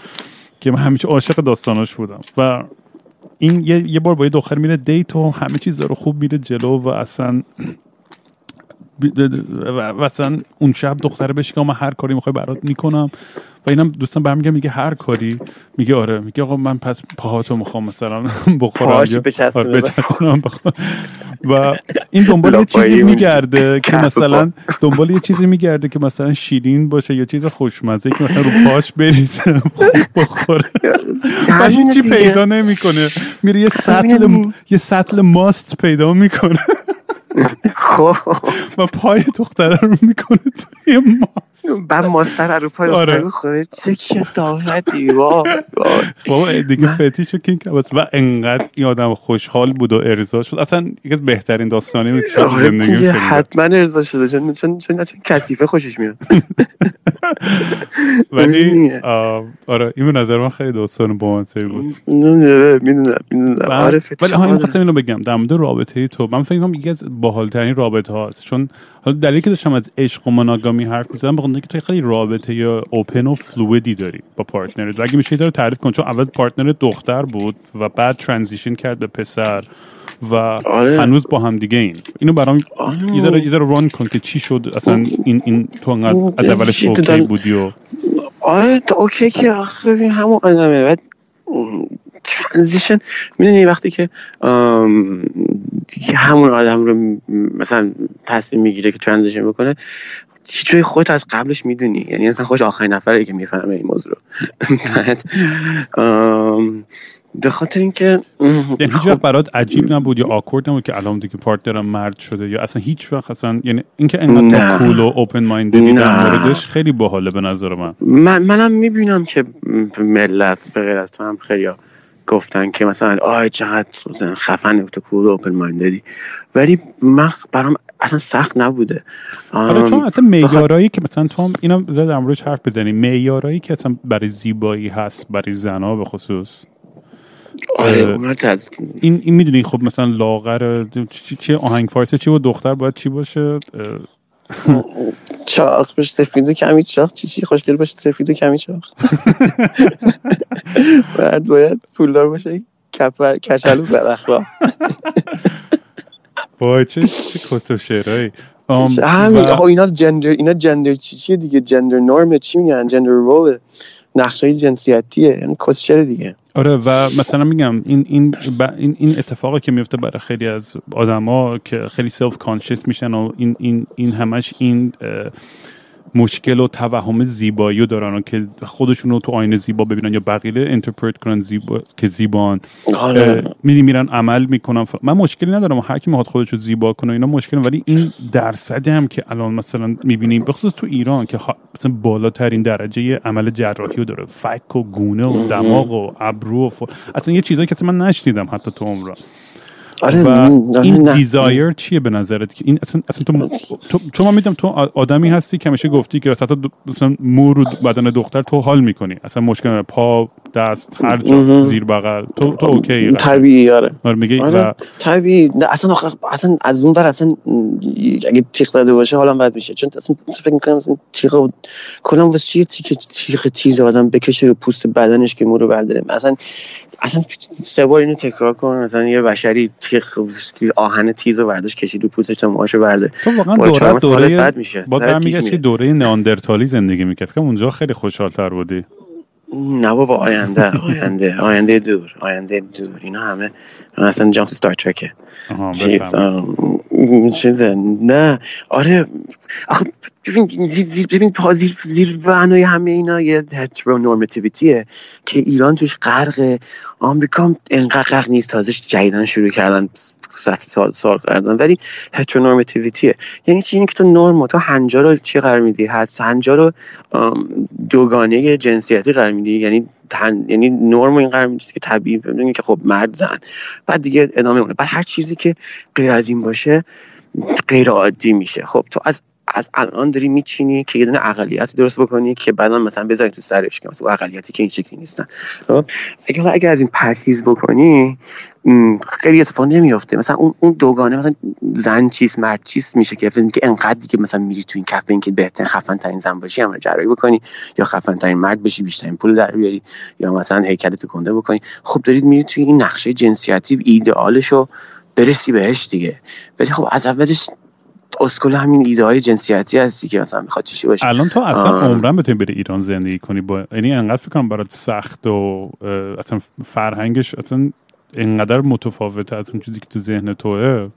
که من همیشه عاشق داستاناش بودم. و این یه, یه بار با یه دختر میره دیت و همه چیز رو خوب میره جلو و اصلا اصلا اون شب دختره بهش که من هر کاری می‌خوای برات می‌کنم و اینم دوستان برمیگه میگه هر کاری میگه آره میگه آقا من پس پاهاتو می‌خوام مثلا بخورم. آره، بچسبونم بخورم. و این دنبال یه چیزی میگرده که مثلا دنبال یه چیزی میگرده که مثلا شیرین باشه یا چیز خوشمزه که مثلا رو پاش بریزه بخوره و هیچی. پیدا نمی‌کنه میره یه سطل. یه سطل ماست پیدا می‌کنه خب. و پای دختره رو می‌کنه توی ماست. بعد ماستر رو پای آره. آره. بخوره چه کسافتی. بابا دیگه فتیش و kink کباس و انقدر این آدم خوشحال بود و ارضا شد. اصلا یکی از بهترین داستانی بود که شنیدم حتما ارضا شده. چون چون چون چون کثیفه خوشش میاد. ولی آره این به نظر من خیلی داستان بامزه‌ای بود. می‌دونم می‌دونم. آره ولی ها اینو بگم. در مورد رابطه تو من فکر کنم یکی از باحالترین رابطه هاست چون حالا دلیلی که داشتم از عشق و monogamy حرف می‌زدم به خاطر اینکه تو خیلی رابطه یا open و fluidی داری با partner ت و اگه میشه ذره تعریف کن چون اول partner دختر بود و بعد transition کرد به پسر و آره. هنوز با هم دیگه این اینو برام آره. یه ذره یه run کن که چی شد اصلا این این تو انقدر از اولش okay. بودی و آره okay که آخه همون آدمه بعد transition می‌دونی وقتی که دیگه همون آدم رو مثلا تصمیم می‌گیره که transition بکنه هیچ خودت از قبلش می‌دونی. یعنی مثلا خودش آخرین نفره که می‌فهمه این موضوع رو. به خاطر اینکه یعنی هیچ وقت برات عجیب نبود یا awkward نبود که الان دیگه partner م مرد شده یا اصلا هیچ وقت اصلا یعنی اینکه انقدر cool و open-minded ی در نه. موردش خیلی باحاله به نظر من. من منم می‌بینم که ملت به غیر از تو هم خیلی گفتن که مثلا آی چقدر خفن تو cool open-minded ی ولی من برام اصلا سخت نبوده. حالا آم، چون حتی معیارایی که مثلا تو هم اینم زیاد در موردش حرف بزنیم. معیارایی که اصلا برای زیبایی هست برای زنا به خصوص. آره این این می‌دونی خب مثلا لاغر چی آهنگ فارسی چی و دختر باید چی باشه؟ چاق باشه سفید و کمی چاق چی چی؟ خوشگل باشه سفید و کمی چاق بعد باید پولدار باشه کچلو بد اخلاق. وای چه چه و شعرهایی. همین. و- اینا جندر اینا جندر چی چیه دیگه؟ جندر نورم چی میگن؟ جندر رول نقشه جنسیتیه یعنی کسچر دیگه. آره و مثلا میگم این این این, این اتفاقی که میفته برای خیلی از آدما که خیلی self-conscious میشن و این این این همش این مشکل و توهم زیبایی رو دارن و که خودشون رو تو آینه زیبا ببینن یا بقیه interpret کنن زیبا که زیبان. آره. میری میرن عمل می‌کنن. ف- من مشکلی ندارم. هر کی می‌خواد خودش رو زیبا کنه اینا مشکل ولی این درصدی هم که الان مثلا می‌بینیم بخصوص تو ایران که ها- مثلا بالاترین درجه عمل جراحی رو داره. فک و گونه و دماغ و ابرو و ف... اصلا یه چیزایی که من نشنیدم حتی تو عمرم. آره و نه- این نه. desire چیه به نظرت؟ که این اصلا, اصلا تو, تو چون من می‌دونم تو آدمی هستی که همیشه گفتی که تو مثلا مو رو بدن دختر تو حال می‌کنی. اصلا مشکل. پا دست هر جا زیر بغل. تو تو okay. طبیعی آره. آره میگه آره و طبیعی. اصلا اصلا از اون ور اصلا اگه تیغ زده باشه حالم بد میشه. چون اصلا فکر می‌کنم اصلا تیغ و- کلا واسه چیه تیغ تیغ تیز آدم بکشه رو پوست بدنش که مو رو برداره؟ اصلا اصلا سه بار اینو تکرار کن مثلا یه بشری تیغ آهن تیز رو برداشت کشید رو پوستش تا موهاشو برداره تو واقعا دوره دوره بد میشه. با برمیگشتی میره. دوره نئاندرتالی زندگی می‌کرد. کنم اونجا خیلی خوشحالتر بودی. نه بابا آینده آینده آینده دور آینده دور. اینا همه اصلا جامپ ستار ترکه. چیزه؟ نه. آره. آخه ببین زیر, ببین زیر زیر بنای همه اینا یه هترونورماتیویتیه که ایران توش غرق آمریکا هم انقدر غرق نیست. تازه جدیدن شروع کردن سال سال کردن ولی هترونورماتیویتیه یعنی چی؟ که تو نرم تو هنجا رو چی قرار میدی؟ حد هنجا رو دوگانه جنسیتی قرار میدی؟ یعنی یعنی نرم این قرار میدی که طبیعی ببینید که خب مرد زن. بعد دیگه ادامه مونه بعد هر چیزی که غیر از این باشه غیر عادی میشه. خب تو از از الان داری میچینی که یه دونه اقلیت درست بکنی که بعدا مثلا بذاری تو سرش که مثلا اقلیتی که این شکلی نیستن. خب؟ اگه اگه از این پرهیز بکنی خیلی اتفاق نمیافته. مثلا اون اون دوگانه مثلا زن چیست مرد چیست میشه که فکر که انقدر که مثلا میری تو این کف این که بهترین خفن ترین زن باشی هم جراحی بکنی یا خفن ترین مرد بشی بیشترین پول در بیاری یا مثلا هیکلت کنده بکنی. خب دارید میری توی این نقشه جنسیتی ایدئالشو برسی بهش دیگه. ولی خب از اولش اسکول همین ایده های جنسیتی هستی که مثلا می‌خواد چیشی باشه. الان تو اصلا عمرن بتونی بری ایران زندگی کنی با یعنی انقدر فکر کنم برات سخت و اصلا فرهنگش اصلا انقدر متفاوته از اون چیزی که تو ذهن توه؟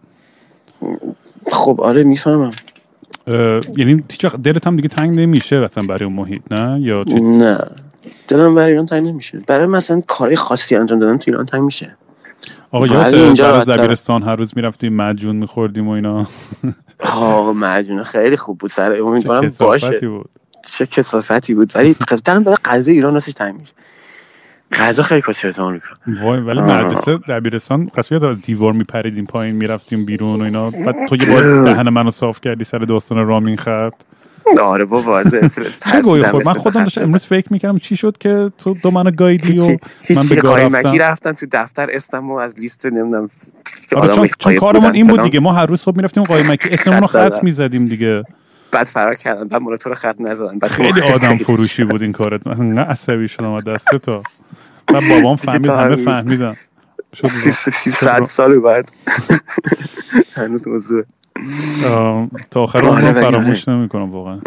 خب آره می‌فهمم. یعنی هیچ دلت هم دیگه تنگ نمیشه مثلا برای اون محیط نه؟ یا نه. دلم برای ایران تنگ نمیشه. برای مثلا کاری خاصی انجام دادن تو ایران تنگ میشه. آقا یاد اینجا دبیرستان هر روز می‌رفتیم مجون میخوردیم و اینا. آقا مجون خیلی خوب بود. سر امیدوارم باشه. بود. چه کسافتی بود. ولی دارم برای غذا ایران راستش تنگ میشه. غذا خیلی کسی می‌کنم وای ولی مدرسه دبیرستان قشنگ دیوار میپریدیم پایین می‌رفتیم بیرون و اینا. بعد تو یه بار دهن منو صاف کردی سر داستان رامین خط. آره بابا چه گویی خود؟ من خودم داشتم امروز فکر می‌کردم چی شد که تو دو منو گایدی و من به رفتم. رفتم تو دفتر اسممو از لیست نمی‌دونم آره چون, چون کارمون این بود دیگه. ما هر روز صبح می‌رفتیم قایمکی اسممون رو خط می‌زدیم دیگه. بعد فرار کردن. بعد مورد رو خط نزدن. خیلی آدم فروشی بود این کارت. من نه عصبی شدم دست تو. بعد بابام فهمید همه فهمیدم 300 سال بعد. هنوز موضوع. تا آخر آره فراموش نمی‌کنم واقعا.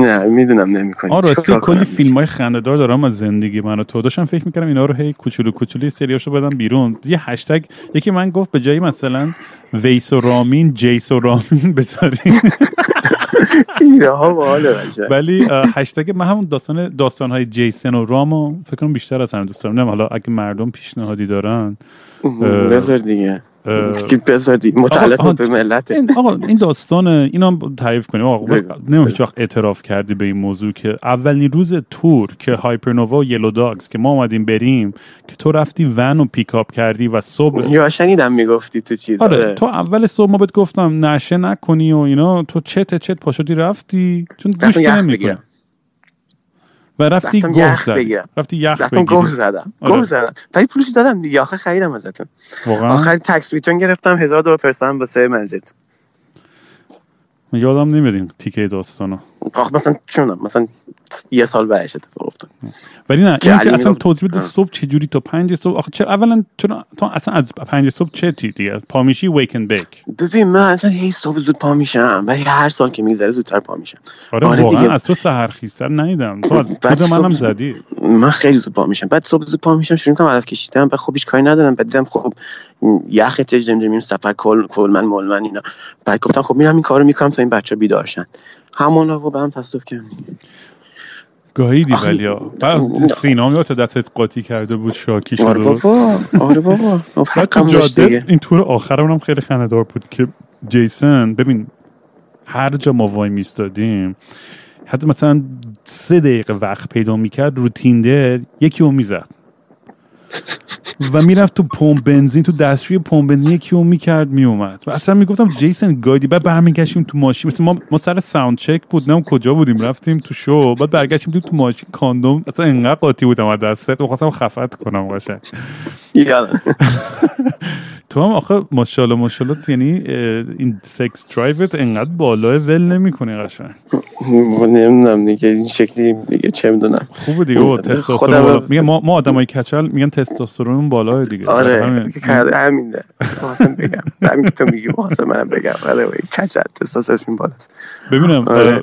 نه می‌دونم نمی‌کنم آره راستی کلی فیلم های خندهدار دارم از زندگی من تو داشتم فکر می‌کردم اینا رو هی کوچولو کوچولو سریاشو بدم بیرون. یه هشتگ یکی من گفت به جایی مثلا ویس و رامین جیس و رامین بذارین. ولی هشتگ من همون داستان داستان های جیسن و رامو فکر کنم بیشتر از همین دوست دارم. حالا اگه مردم پیشنهادی دارن بذار دیگه. متعلق به ملت. آقا این داستان اینا تعریف کنیم. آقا نمی‌دونم هیچ وقت اعتراف کردی به این موضوع که اولین روز تور که هایپرنووا و یلو داگز که ما اومدیم بریم که تو رفتی ون و پیکاپ کردی و صبح یا شنیدم می‌گفتی تو چیز. آره, آره. تو اول صبح ما بهت گفتم نشه نکنی و اینا. تو چت چت پاشدی رفتی. چون گوش نمی‌کنی. و رفتی گوه زدی. رفتی یخ رفتم گوه زدم. آره. گوه زدم. ولی پولش دادم دیگه. آخر خریدم ازتون. واقعا؟ آخر تکس ریتون گرفتم. هزار دلار فرستادم واسه منزلتون. یادم نمیاد تیکه داستانو آخ مثلا چونم مثلا یه سال بعدش اتفاق افتاد. ولی نه این که اصلا توضیح بده صبح چه جوری تا پنج صبح آخه چرا اولا چرا تو اصلا از پنج صبح چه تی دیگه؟ پا میشی ویکن بیک ببین من اصلا هی صبح زود پا میشم ولی هر سال که میگذره زودتر پا میشم. آره, آره واقعا از تو سحر خیستر نیدم تو از خود منم زدی؟ من خیلی زود پا میشم. بعد صبح زود پا میشم شروع کنم علف کشیدم بعد خب هیچ کاری ندارم. بعد دیدم خب یخ چه نمی‌دونم سفر کل کل من مول من اینا. بعد گفتم خب میرم این کارو می‌کنم تا این بچه بیدار شن. همون رو به هم تصادف کردم گاهیدی ولی بعد سینا میاد دستت قاطی کرده بود شاکی شد آره بابا آره بابا. جاده این tour آخر هم خیلی خنده‌دار بود که جیسن ببین هر جا ما وای میستادیم حتی مثلا سه دقیقه وقت پیدا می‌کرد رو تیندر یکی رو می‌زد. و می‌رفت تو پمپ بنزین تو دستشوی پمپ بنزین یکی اون می‌کرد میومد و اصلا می‌گفتم جیسن گایدی بعد برمیگشتیم تو ماشین. مثل ما ما سر sound check بود نه کجا بودیم رفتیم تو شو بعد برگشتیم تو, تو ماشین. کاندوم اصلا انقدر قاطی بودم از دستت. می‌خواستم خفت کنم قشنگ تو هم آخه ماشاءالله ماشاءالله یعنی این sex drive ت انقدر بالائه ول نمی‌کنی قشنگ. نمی‌دونم دیگه این شکلی دیگه چه می‌دونم. خوبه دیگه تستوسترون میگه ما ما آدمای کچل میگن تستوسترون بالای دیگه. آره همینه. واسه بگم. همین تو میگی واسه منم بگم. آره کچل تستوسترون بالاست. ببینم آره.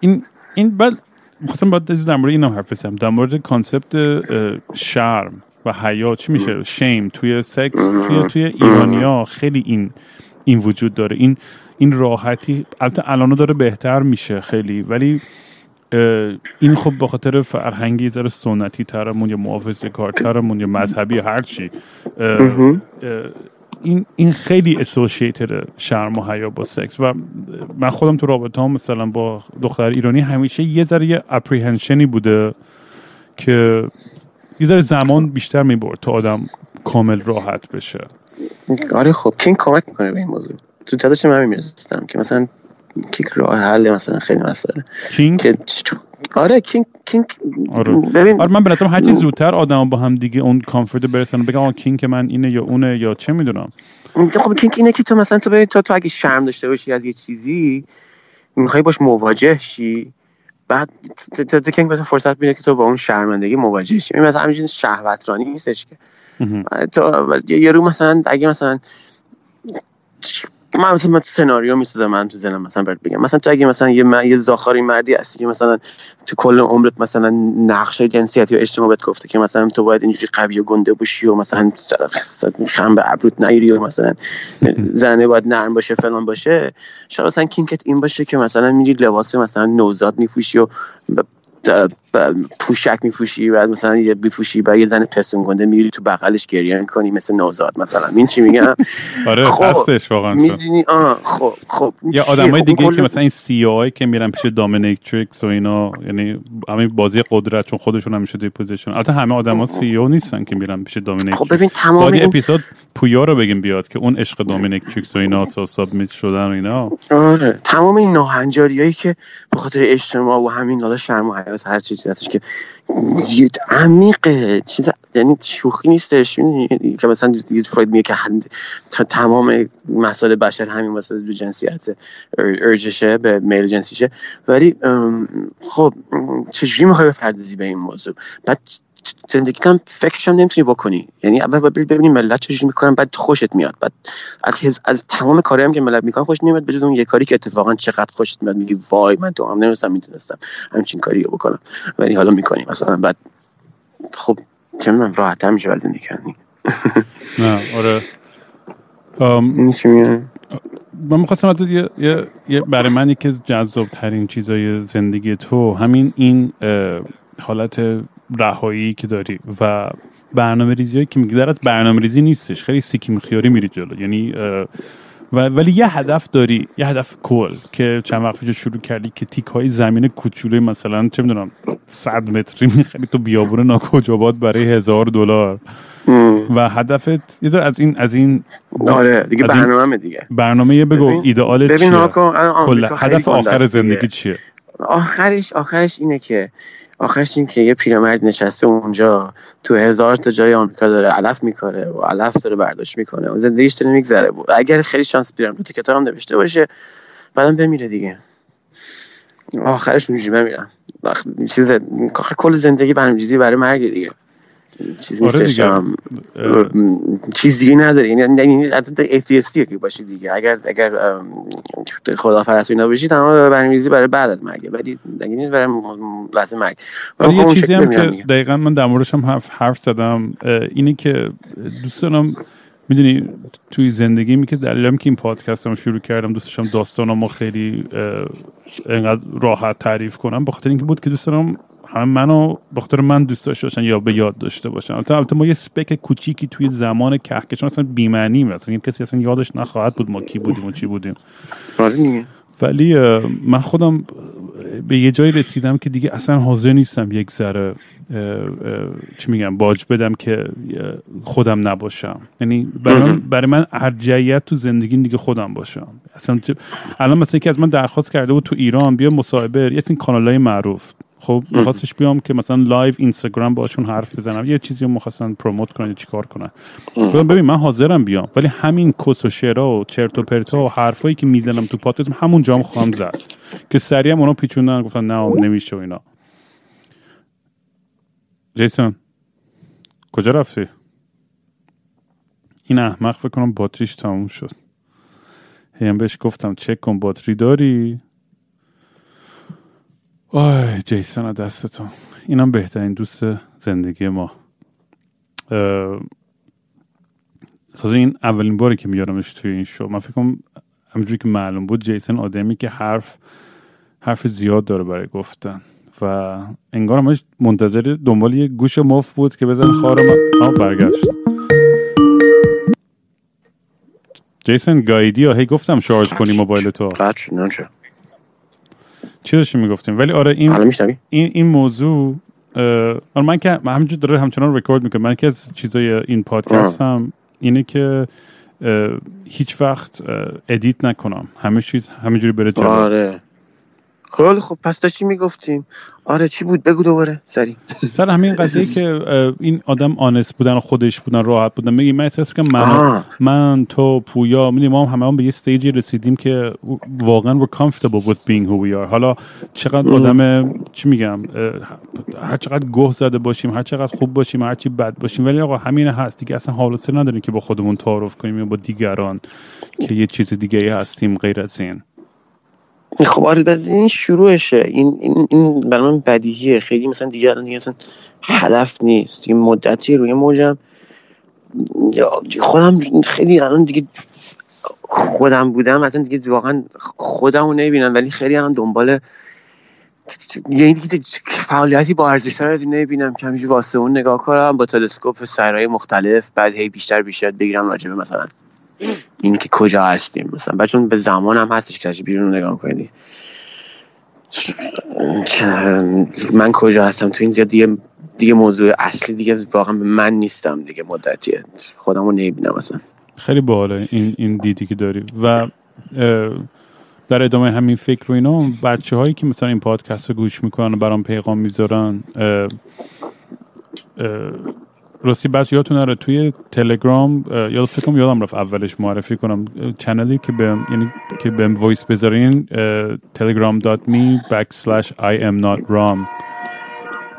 این این بعد خواستم باید در مورد اینم حرف بزنم. در مورد concept شرم و حیا چی میشه؟ شیم توی سکس توی توی ایرانیا خیلی این این وجود داره. این این راحتی البته الانو داره بهتر میشه خیلی ولی این خب به خاطر فرهنگی ذره سنتی ترمون یا محافظه کارترمون یا مذهبی هر چی. این این خیلی اسوسییتد شرم و حیا با سکس و من خودم تو رابطه هم مثلا با دختر ایرانی همیشه یه ذره یه اپریهنشنی بوده که یه ذره زمان بیشتر می‌برد تا آدم کامل راحت بشه. آره خب kink کمک می‌کنه به این موضوع؟ تو تلاش من می‌رسیدم که مثلا kink راه حل مثلا خیلی مسئله. kink؟ که آره kink kink آره. ببین آره من به نظرم هر چی زودتر آدم با هم دیگه اون comfort برسن بگم kink که من اینه یا اونه یا چه می‌دونم. خب kink اینه که تو مثلا تو ببین تو, تو اگه شرم داشته باشی از یه چیزی می‌خوای باش مواجه شی بعد تو- کینگ مثلا فرصت میده که تو با اون شرمندگی مواجه شی. این مثلا همین شهوترانی نیستش که. تو یه رو مثلا اگه مثلا من مثلا من سناریو می‌سازم من تو ذهنم مثلا برات بگم. مثلا تو اگه مثلا یه م- یه زاخاری مردی هستی که مثلا تو کل عمرت مثلا نقشه جنسیتی و اجتماع بهت گفته که مثلا تو باید اینجوری قوی و گنده باشی و مثلا خم به ابروت نگیری و مثلا زنه باید نرم باشه فلان باشه. شاید مثلا kink ت این باشه که مثلا میری لباس مثلا نوزاد میپوشی و پوشک میپوشی بعد مثلا یه بپوشی بعد یه زن پسون گنده میری تو بغلش گریه کنی مثل نوزاد مثلا. این چی میگم؟ آره خب، هستش واقعا. می‌دونی؟ آه خب خب یا؟ آدمای خب دیگه که مثلا این CEO که میرن پیش dominatrix و اینا یعنی همین بازی قدرت چون خودشون همیشه توی position. البته همه آدما CEO نیستن که میرن پیش خب dominatrix ببین تمام این اپیزود پویا رو بگیم بیاد که اون عشق دامینیکتریکس و اینا سا سابمیت شدن و اینا. آره تمام این ناهنجاریایی که به خاطر اجتماع و همین حالا شرم هر چیزی هستش که زیاد عمیقه. چیز یعنی شوخی نیستش؟ که مثلا دیگه فروید میگه که تا تمام مسائل بشر همین مسائل دو جنسیت ار- ارجشه به میل جنسیشه. ولی خب چجوری می‌خوای بپردازی به این موضوع؟ بعد زندگیت هم فکرش هم نمی‌تونی بکنی. یعنی اول باید ببینی ملت چجوری می‌کنن بعد خوشت میاد. بعد از. از تمام کاری هم که ملت می‌کنن خوش نمیاد به جز اون یه کاری که اتفاقا چقدر خوشت میاد. میگی وای من تو هم نمیستم می‌تونستم همچین کاری رو بکنم. ولی حالا می‌کنی. مثلا بعد خب چه می‌دونم راحت‌تر میشه ولی نه آره. این چی من می‌خواستم ازت یه, یه, یه برای من یکی از جذاب ترین چیزای زندگی تو همین این حالت رهایی که داری و برنامه ریزی که میگذر از برنامه ریزی نیستش خیلی سیکیم خیاری میری جلو. یعنی و ولی یه هدف داری یه هدف کل که چند وقت پیش شروع کردی که تیک های زمین کوچولوی مثلا چه می‌دونم صد متری می‌خری. تو بیابون ناکجابات برای هزار دلار. و هدفت یه ذره از این از این آره دیگه برنامه دیگه. برنامه بگو ببین- ایدئال چیه؟ هدف آخر. زندگی چیه؟ آخرش آخرش اینه که آخرش این که یه پیرمرد نشسته اونجا تو هزار تا جای آمریکا داره علف می‌کنه و علف داره برداشت می‌کنه. و زندگیش داره میگذره. بود اگر خیلی شانس دو تا کتاب هم نوشته باشه بعدم بمیره دیگه. آخرش اونجوری بمیرم چیز کل زندگی برنامه‌ریزی برای مرگ دیگه. چیز آره دیگه. چیز دیگه نداره. یعنی یعنی حتی ایتیستی که باشی دیگه. اگر اگر خدا فرست اینا بشی تمام برنامه‌ریزی برای بعد از مرگ. ولی دیگه نیست برای لحظه مرگ. ولی یه چیزی هم که دیگه. دقیقا من در موردش هم حرف, حرف زدم اینه که دوست دارم می‌دونی توی زندگی می که دلیلم که این پادکست هم شروع کردم دوست داشتم داستانامو خیلی انقدر راحت تعریف کنم به خاطر اینکه بود که دوست دارم هم منو به خاطر من دوست داشته باشن یا به یاد داشته باشن. البته ما یه سپک کوچیکی توی زمان کهکشان اصلا بی‌معنی مثلا کسی اصلا یادش نخواهد بود ما کی بودیم و چی بودیم. آره ولی من خودم به یه جایی رسیدم که دیگه اصلا حاضر نیستم یک ذره چی میگم باج بدم که خودم نباشم. یعنی برای من, برای من ارجعیت تو زندگی دیگه خودم باشم. اصلا الان مثلا یکی از من درخواست کرده بود تو ایران بیا مصاحبه یه این کانال های معروف. خب میخواستش بیام که مثلا live اینستاگرام باشون حرف بزنم. یه چیزی رو می‌خواستن promote کنن یا چیکار کنن. گفتم ببین من حاضرم بیام. ولی همین کس و شعرها و چرت و پرتا و حرفایی که می‌زنم تو پادکست همون جام خواهم زد. که سریع هم اونا پیچوندن گفتن نه نمیشه و اینا. جیسون کجا رفتی؟ این احمق فکر کنم باتریش تموم شد. هیم بهش گفتم چک کن باتری داری؟ آی جیسون از دستتون. اینم بهترین دوست زندگی ما. اه، تازه این اولین باری که میارمش توی این شو. من فکر همجوری که معلوم بود جیسن آدمی که حرف حرف زیاد داره برای گفتن. و انگار همش منتظر دنبال یه گوش مف بود که بزن خار من برگشت. جیسن گایدی هی گفتم شارژ کنی موبایل تو؟ قطع شد چی داشتیم می‌گفتیم؟ ولی آره این این این موضوع آره من که من همینجور داره همچنان رکورد می‌کنم من که از چیزای این پادکست هم اینه که هیچ وقت edit نکنم. همه چیز همینجوری بره جلو. آره. خیلی خب پس داشتی می‌گفتیم؟ آره چی بود؟ بگو دوباره سری. سر همین قضیه که این آدم honest بودن و خودش بودن راحت بودن میگی من احساس می‌کنم من آه. من تو پویا می‌دونی ما هم همه هم به یه stage ی رسیدیم که واقعا we're comfortable with being who we are. حالا چقدر آدم چی میگم؟ هر چقدر گه زده باشیم هر چقدر خوب باشیم هر چی بد باشیم ولی آقا همین هست. دیگه اصلا حال حوصله نداریم که با خودمون تعارف کنیم یا با دیگران که یه چیز دیگه هستیم غیر از این. خب آره این شروعشه. این این این برای من بدیهیه. خیلی مثلا دیگه الان دیگه مثلا هدف نیست. این مدتی روی موجم. خودم خیلی الان دیگه خودم بودم. اصلا دیگه واقعا خودم رو نمی‌بینم. ولی خیلی الان دنبال یعنی دیگه فعالیتی با ارزش رو نمی‌بینم. که همینجور واسه اون نگاه کنم با تلسکوپ سرهای مختلف بعد هی بیشتر بیشتر بگیرم راجبه مثلا این که کجا هستیم مثلا. بعد چون به زمان هم هستش که بیرون رو نگاه کنی. من کجا هستم؟ تو این زیاد دیگه دیگه موضوع اصلی دیگه واقعا به من نیستم دیگه مدتیه خودم رو نمی‌بینم مثلا خیلی باحاله این این دیدی که داری. و در ادامه همین فکر و اینا بچه هایی که مثلا این پادکست رو گوش می‌کنن و برام پیغام می‌ذارن راستی بچه یادتون نره توی تلگرام یاد فکر یادم رفت اولش معرفی کنم چنلی که بهم یعنی که بهم وایس بذارین telegram.me backslash I am not rom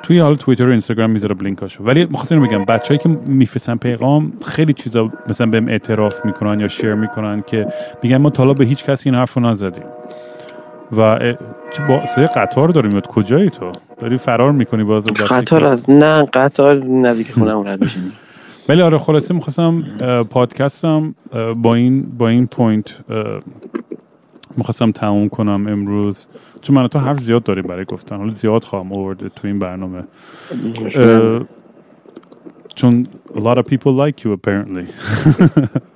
توی حال توییتر و اینستاگرام می‌ذارم لینکاشو ولی می‌خواستم میگم بچه‌ای که میفرستن پیغام خیلی چیزا مثلا بهم اعتراف می‌کنن یا شیر می‌کنن که میگن ما حالا به هیچ کسی این حرفو نزدیم. و با صدای قطار داریم میاد. کجایی تو؟ داری فرار می‌کنی باز قطار؟ از نه قطار نزدیک خونم رد میشیم ولی آره خلاصه می‌خواستم پادکستم با این با این پوینت می‌خواستم تموم کنم امروز. چون من تو حرف زیاد داریم برای گفتن. حالا زیاد خواهم آورده تو این برنامه. چون a lot of people like you apparently.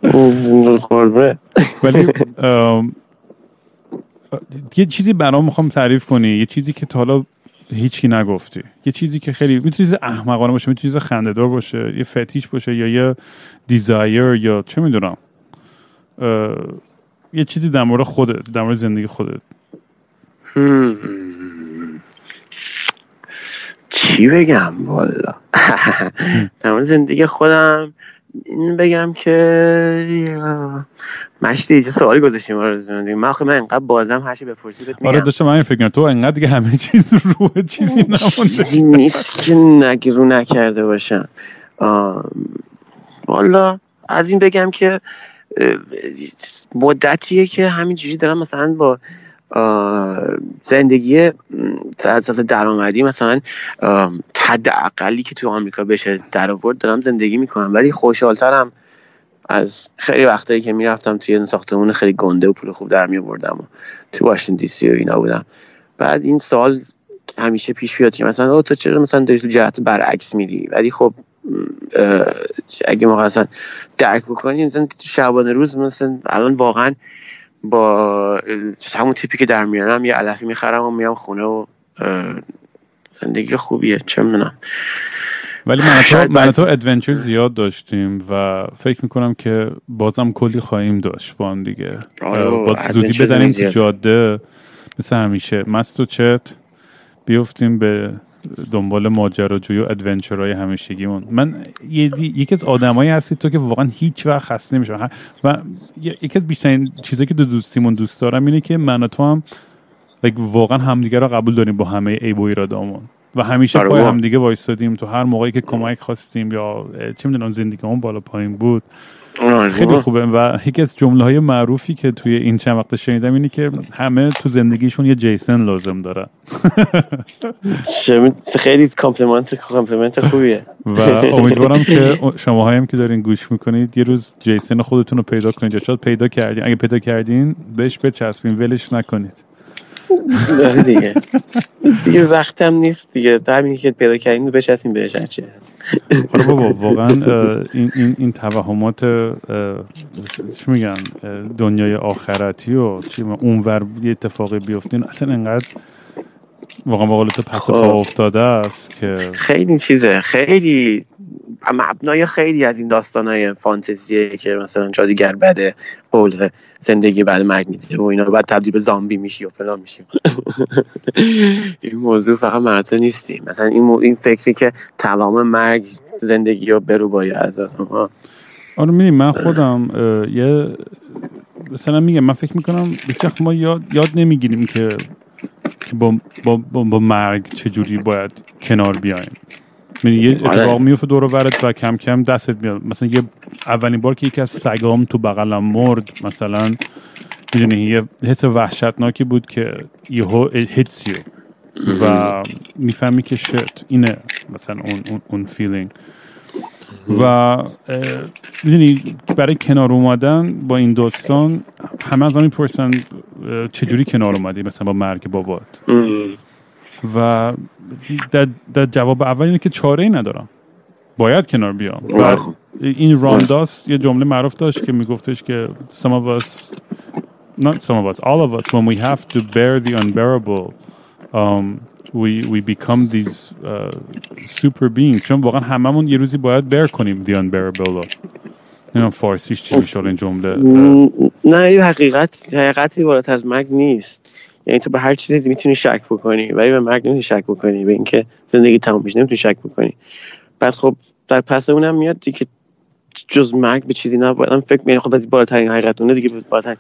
ولی یه چیزی برام می‌خوام تعریف کنی. یه چیزی که تا حالا هیچی نگفتی. یه چیزی که خیلی می‌تونه چیز احمقانه باشه می‌تونه چیز خندهدار باشه یه فتیش باشه یا یه دیزایر یا چه می‌دونم. یه چیزی در مورد خودت در مورد زندگی خودت. چی بگم؟ والا. در مورد زندگی خودم این بگم که مشتی چه سوالی گذاشتیم آره زندگی من آخه من انقدر بازم هرچی بپرسی بهت آره میگم. داشتم همین فکر کنم. تو انقدر دیگه همه چیز روح چیزی نمونده. چیزی نیست که نگی رو نکرده باشم. والا از این بگم که مدتیه که همینجوری دارم مثلا با زندگی از درآمدی مثلا آم، حداقلی که تو آمریکا بشه در آورد دارم زندگی می‌کنم. ولی خوشحالترم از خیلی وقتایی که می‌رفتم توی این ساختمون خیلی گنده و پول خوب در میآوردم و تو واشنگتن دی سی و اینا بودم. بعد این سال همیشه پیش بیاد که مثلا تو چرا مثلا داری تو جهت برعکس میری؟ ولی خب اگه موقع اصلا درک بکنی مثلا شبانه روز مثلا الان واقعا با همون تیپی که در میارم یه علفی می‌خرم و میام خونه و زندگی خوبیه چه می‌دونم. ولی من تو من تو ادونچر زیاد داشتیم و فکر می‌کنم که بازم کلی خواهیم داشت با هم دیگه. آره با زودی بزنیم تو. جاده مثل همیشه. مست و چت. بیفتیم به دنبال ماجراجویی و ادونچرهای همیشگیمون. من یکی از آدمایی هستی تو که واقعا هیچ وقت خسته نمیشم. و یکی از بیشترین چیزایی که دو دوستیمون دوست دارم اینه که من و تو هم like, واقعا همدیگه رو قبول داریم با همه عیب و ایرادامون. و همیشه پای. همدیگه وایستادیم تو هر موقعی که کمک خواستیم یا چه می‌دونم زندگیمون بالا پایین بود. خیلی. خوبه و یکی از جمله های معروفی که توی این چند وقت شنیدم اینه که همه تو زندگیشون یه جیسن لازم دارن خیلی compliment compliment خوبیه. و امیدوارم که شما هم که دارین گوش می‌کنید یه روز جیسن خودتون رو پیدا کنید. یا شاید پیدا کردین اگه پیدا کردین بهش بچسبین ولش نکنید. آره دیگه. دیگه وقتم نیست دیگه. همینی که پیدا کردیم بچسبیم بهش هرچی هست آره بابا واقعا این این این توهمات چی میگن؟ دنیای آخرتی و چی اونور یه اتفاقی بیفتین اصلا انقدر واقعا با تو پس پا خب. افتاده است که خیلی چیزه. خیلی مبنای خیلی از این داستان های فانتزیه که مثلا جادیگر بده قول زندگی بعد مرگ میده و اینا بعد تبدیل به زامبی میشی و فلان میشی. این موضوع فقط مرتب نیستی مثلا این, این فکری که تمام مرگ زندگی رو برو باید از آره میدیم من خودم یه مثلا میگم من فکر می‌کنم بیچخ ما یاد, یاد نمی‌گیریم که که با, با, با, با مرگ چجوری باید کنار بیایم؟ یه آره. اتفاق میفته دور ورت و کم کم دستت میاد. مثلا یه اولین بار که یکی از سگام تو بغلم مرد مثلا می‌دونی یه حس وحشتناکی بود که یهو hits و می‌فهمی که shit اینه مثلا اون اون, اون feeling و می‌دونی برای کنار اومدن با این داستان همه از می‌پرسن چجوری کنار اومدی؟ مثلا با مرگ بابات. و در, در جواب اول اینه که چاره ای ندارم. باید کنار بیام. و این رانداس یه جمله معروف داشت که میگفتش که some of us not some of us all of us when we have to bear the unbearable um, we, we become these uh, super beings. چون واقعا هممون یه روزی باید بر کنیم the unbearable نمی‌دونم فارسیش چی میشه این جمله. نه یه حقیقت حقیقتی بالاتر از مرگ نیست. یعنی تو به هر چیزی می‌تونی شک بکنی ولی به مرگ نمی‌تونی شک بکنی به اینکه زندگی تمام میشه نمی‌تونی شک بکنی. بعد خب در پس اونم میاد دیگه جز مرگ به چیزی نباید. فکر می‌کنم خب بالاترین حقیقت اونه دیگه بالاترین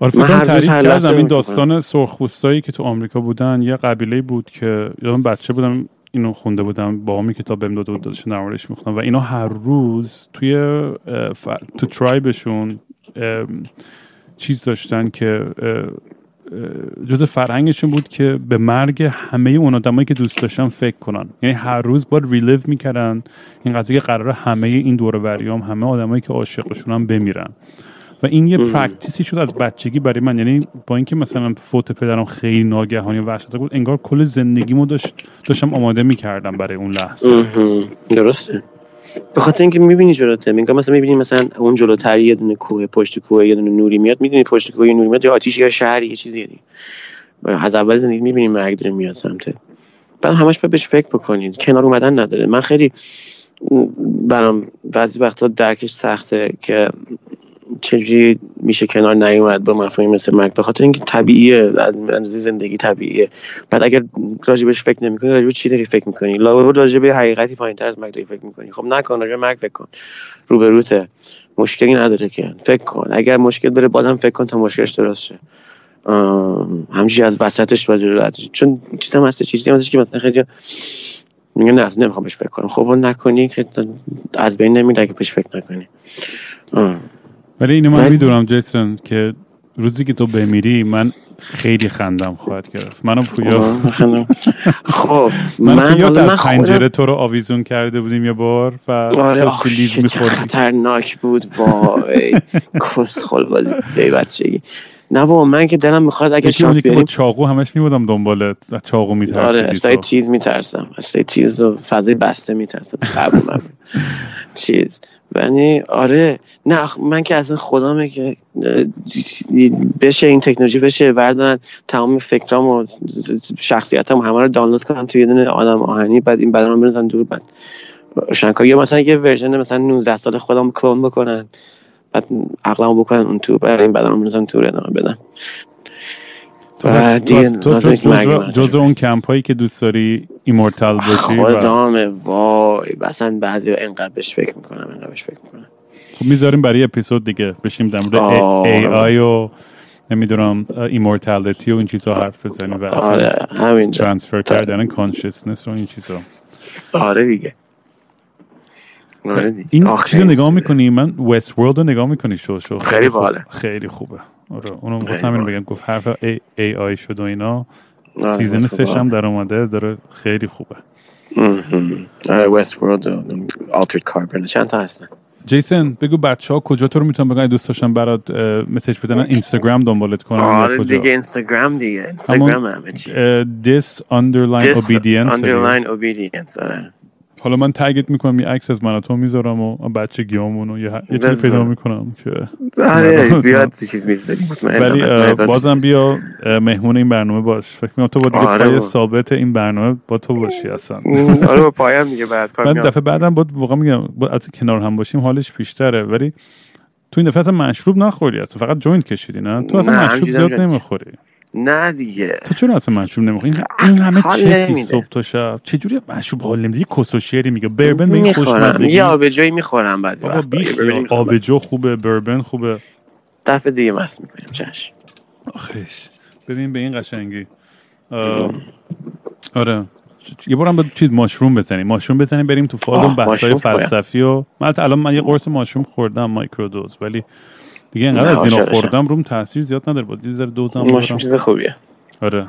آره فکر تعریف کردم این داستان سرخپوستایی که تو آمریکا بودن یه قبیله بود که یادم بچه بودم اینو خونده بودم با همی کتاب بهم داده بود داشتن نمارش میخوندم و اینا هر روز توی تو tribe شون چیز داشتن که جز فرهنگشون بود که به مرگ همه اون آدمایی که دوست داشتن فکر کنن. یعنی هر روز باید relive می‌کردن. این قضیه که قراره همه این دور وریام همه آدمایی که عاشقشونم بمیرن. و این یه practice ی شد از بچگی برای من. یعنی با اینکه مثلا فوت پدرم خیلی ناگهانی و بود انگار کل زندگیمو داشت داشتم آماده می‌کردم برای اون لحظه. درسته. به خاطر اینکه می‌بینی جلوته میگم مثلا می‌بینی مثلا اون جلوتر یه دونه کوه پشت کوه یه دونه نوری میاد می‌دونی پشت کوه نوری میاد یا آتیش یا شهری یه چیزی دیگه. از اول زندگی می‌بینی مرگ داره میاد سمت. بعد همش بهش فکر بکنید. کنار اومدن نداره. من خیلی برام بعضی وقتا درکش سخته که چجوری میشه کنار نیومد با مفاهیم مثل مرگ؟ به خاطر اینکه طبیعیه از زندگی طبیعیه. بعد اگر راجبش فکر نمی‌کنی راجب چی داری فکر می‌کنی؟ راجب راجب حقیقتی پایینتر از مرگ داری فکر می‌کنی. خب نکن راجب مرگ فکر کن. روبروته. مشکلی نداره که. فکر کن. اگر مشکل بره بادم فکر کن تا مشکلش درست شه. همچی از وسطش باید رد چون چیزی هم هست چیزی هم هست که مثلا خیلی میگه نه نمی‌خوام بهش فکر کنم. خب نکنی که از بین نمیره اگه بهش فکر نکنی. ولی اینو من می‌دونم جیسون که روزی که تو بمیری من خیلی خندم خواهد گرفت. منو پویا خب من پویا در پنجره تو رو آویزون کرده بودیم یه بار و آره خطرناک بود وای کسخل بازی بچگی نه بابا من که دلم می‌خواد اگه شانس بیاریم با چاقو همش میبودم دنبالت چاقو میترسم آره استای چیز میترسم. استای چیز و فضای بسته میترسم. قبول چیز. یعنی آره نه من که اصلا خدامه که بشه این تکنولوژی بشه بردارن تمام فکرام و شخصیتم همه رو دانلود کنن توی یه دونه آدم آهنی بعد این بدن بندازن دور بعد روشنکار یا مثلا یه version مثلا 19 سال خودم کلون بکنن بعد عقلمو بکنن اون تو بعد این بدن بندازن تو ادامه بدن و دیگه تو, جز اون کمپ هایی که دوست داری immortal باشی خدامه وای اصلا بعضی انقدر بهش فکر می‌کنم انقدر بهش فکر می‌کنم خب می‌ذاریم برای اپیزود دیگه بشیم در مورد AI و نمی‌دونم immortality و این چیزها حرف بزنیم و آره همین transfer کردن consciousness و این چیزها آره دیگه. آره این چیز نگاه می‌کنی؟ من Westworld رو نگاه می‌کنی؟ شو شو. خیلی باحاله. خیلی خوبه. آره اونو می‌خواستم همین بگم گفت حرف ای, AI شد و اینا. season سه‌ش هم در اومده داره خیلی خوبه. آره Westworld Altered Carbon چند تا هستن؟ جیسن بگو بچه ها کجا تو رو می‌تونن بگن؟ دوست داشتن برات message بدن اینستاگرام دنبالت کنن یا آره دیگه اینستاگرام دیگه. اینستاگرام همه چی. dis underline obedience underline obedience آره. حالا من تگت می‌کنم یه عکس از من تو می‌ذارم و بچگیامون و یه, یه چیزی. پیدا می‌کنم که آره زیاد چیز می‌ذاری ولی بازم بیا مهمون این برنامه باش. فکر می‌کنم تو با دیگه آره پای. ثابت این برنامه با تو باشی اصلا. آره با پایم دیگه بعد کار من دفعه بعدم با واقعا میگم با کنار هم باشیم حالش بیشتره ولی تو این دفعه مشروب نخوری اصلا فقط جوینت کشیدی نه؟ تو اصلا مشروب زیاد. نمی‌خوری. نه دیگه. تو چرا اصلا مشروب نمی‌خوری؟ این, همه نمیده. صبح تا شب. چجوری مشروب حال نمیده؟ یه کس و شعری میگه. بربن به می‌خورم. خوشمزگی. یه آبجویی می‌خورم بعضی بابا بیخ. آبجو خوبه بربن خوبه. دفعه دیگه مست می‌کنیم. چشم. آخیش ببین به این قشنگی. آره. یه بارم با چیز ماشروم بزنیم. ماشروم بزنیم بریم تو اون بحثای. فلسفی و من الان من یه قرص ماشروم خوردم مایکرودوز. ولی دیگه انقدر از اینا. خوردم روم تاثیر زیاد نداره. بود یه دوزم ماشین. چیز خوبیه. آره.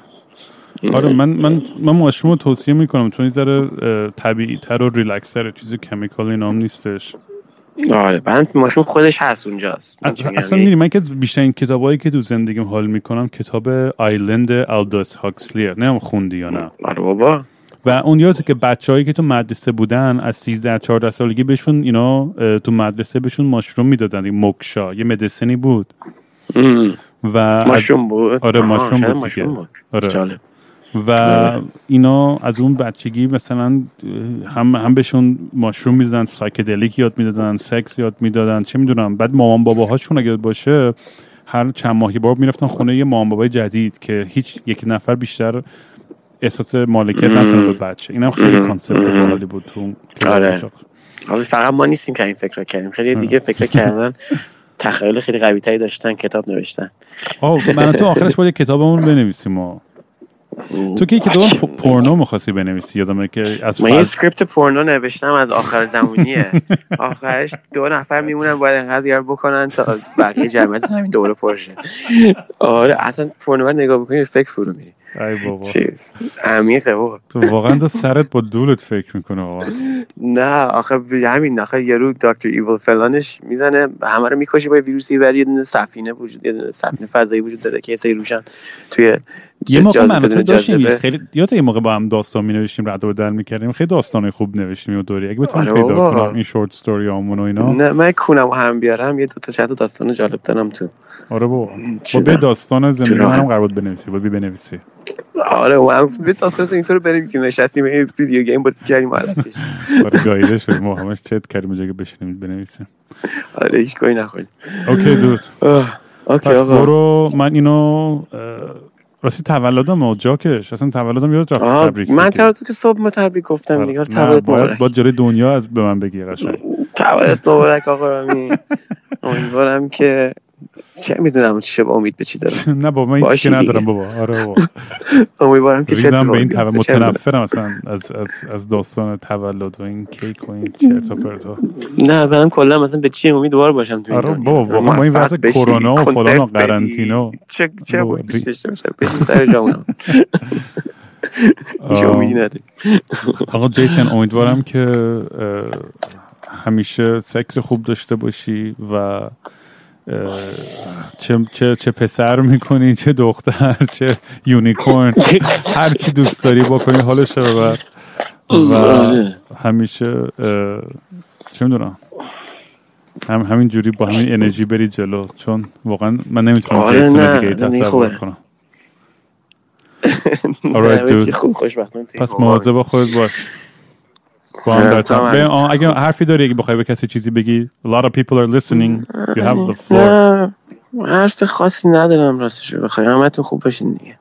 آره من من من ماشروم رو توصیه می‌کنم چون یه ذره طبیعی تر و ریلکس تره چیز کمیکال اینا هم نیستش. آره بعد ماشین خودش هست اونجاست. اصلا- اصلا می‌دونی من که از بیشترین کتابایی که تو زندگیم حال می‌کنم کتاب آیلند آلدوس هاکسلیه نه خوندی یا نه؟ آره بابا. و اون یادت که بچههایی که تو مدرسه بودن از 13 14 سالگی بهشون اینا تو مدرسه بهشون ماشروم می‌دادن این موکشا یه مدیسنی بود. و ماشروم بود آره، ماشروم بود ماشروم دیگه. بود. آره. جالب و اینا از اون بچگی مثلا هم هم بهشون mushroom می‌دادن psychedelic یاد می‌دادن سکس یاد می‌دادن چه می‌دونم بعد مامان باباهاشون اگه باشه هر چند ماهی بار می‌رفتن خونه یه مامان بابای جدید که هیچ یک نفر بیشتر احساس مالکیت نکنه به بچه. اینم خیلی concept باحالی بود تو آره. حالا فقط ما نیستیم که این فکر رو کردیم. خیلی دیگه فکر کردن تخیل خیلی قوی تری داشتن کتاب نوشتن. آه من تو آخرش باید کتابمون بنویسیم ما. تو که کتاب پورنو می‌خواستی بنویسی؟ یادمه که از من یه فل... اسکریپت پورنو نوشتم از آخر زمانیه آخرش دو نفر میمونن باید انقدر یار بکنن تا بقیه جمعیت همین دوره پرشه. آره اصلا پورنو نگاه بکنی فکر فرو میری. ای بابا. چیز. عمیقه بابا. تو واقعا تو سرت با دولت فکر می‌کنه بابا نه آخه همین آخه یارو دکتر ایول فلانش می‌زنه همه رو می‌کشه با یه ویروسی ولی یه دونه سفینه وجود یه دونه سفینه فضایی وجود داره که یه سری روشن توی یه موقع من تو داشتیم. خیلی یادت یه موقع با هم داستان می نوشتیم رد و بدل می‌کردیم خیلی داستان خوب نوشتیم و دوری. اگه بتونم آره پیدا بابا. کنم این شورت استوری همون و اینا. نه من کونم هم بیارم یه دو تا چند تا داستان جالب دارم تو آره بابا. با چیزا. به داستان زندگی راه. قرار بود بنویسی بی بنویسی. آره و هم به داستان اینطور بنویسیم نشستیم یه ویدیو گیم بازی کردیم حالتش آره گایده شد ما همش چت کردیم که بشینیم بنویسیم. آره هیچ کاری نخوریم. okay dude. آه، okay آقا. برو من اینو راستی تولدم و جاکش. اصلا تولدم یاد رفت تبریک من تو که صبح تبریک گفتم دیگه نه تولد باید با جلوی دنیا از به من بگی قشنگ. تولد مبارک آقا امیدوارم که چه می‌دونم چه با امید به چی دارم نه بابا من هیچی ندارم. بابا آره بابا امیدوارم که چه به این تولد. متنفرم اصلا از, از, از داستان تولد و این کیک و این چرت و پرتا نه منم کلا مثلا به چی امیدوار باشم تو این آره. بابا، واقعا با این بشی، کرونا و فلان و. قرنطینه. چه چه ری- داشته باشم سر جامونم آقا جیسن امیدوارم که همیشه سکس خوب داشته باشی و چه, چه, چه پسر می‌کنی چه دختر چه یونیکورن هر چی دوست داری بکنی حالش رو و آره. همیشه چه می‌دونم هم همین جوری با همین انرژی بری جلو چون واقعا من نمی‌تونم آره، جیسون دیگه تصور. کنم dude. خوب خوشبختانه پس این مواظب با خودت باش با هم آره، تو اگه حرفی داری اگه بخوای به کسی چیزی بگی a lot of people are listening you have the floor حرف خاصی ندارم راستش رو بخوای همتون خوب باشین دیگه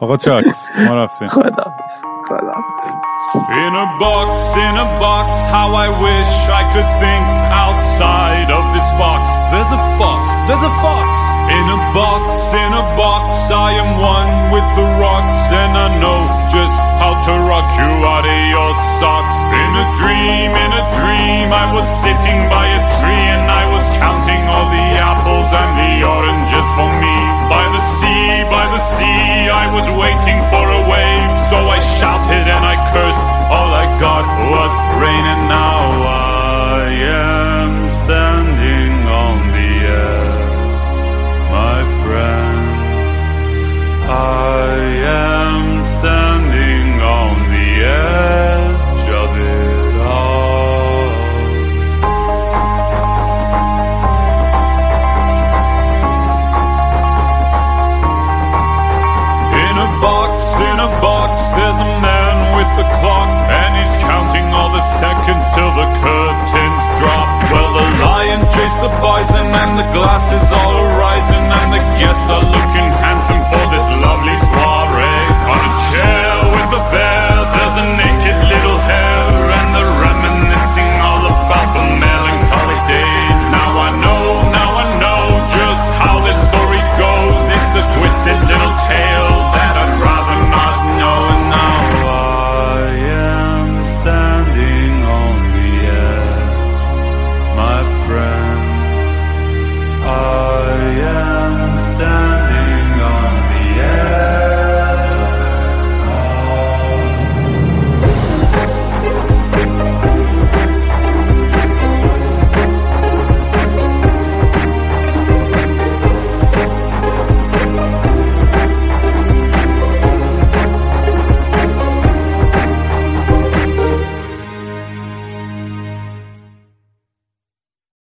آقا چاکس ما رفتیم خداحافظ خداحافظ In a box, in a box, how I wish I could think outside of this box. There's a fox, there's a fox. In a box, in a box, I am one with the rocks, and I know how to rock you out of your socks. In a dream, in a dream, I was sitting by a tree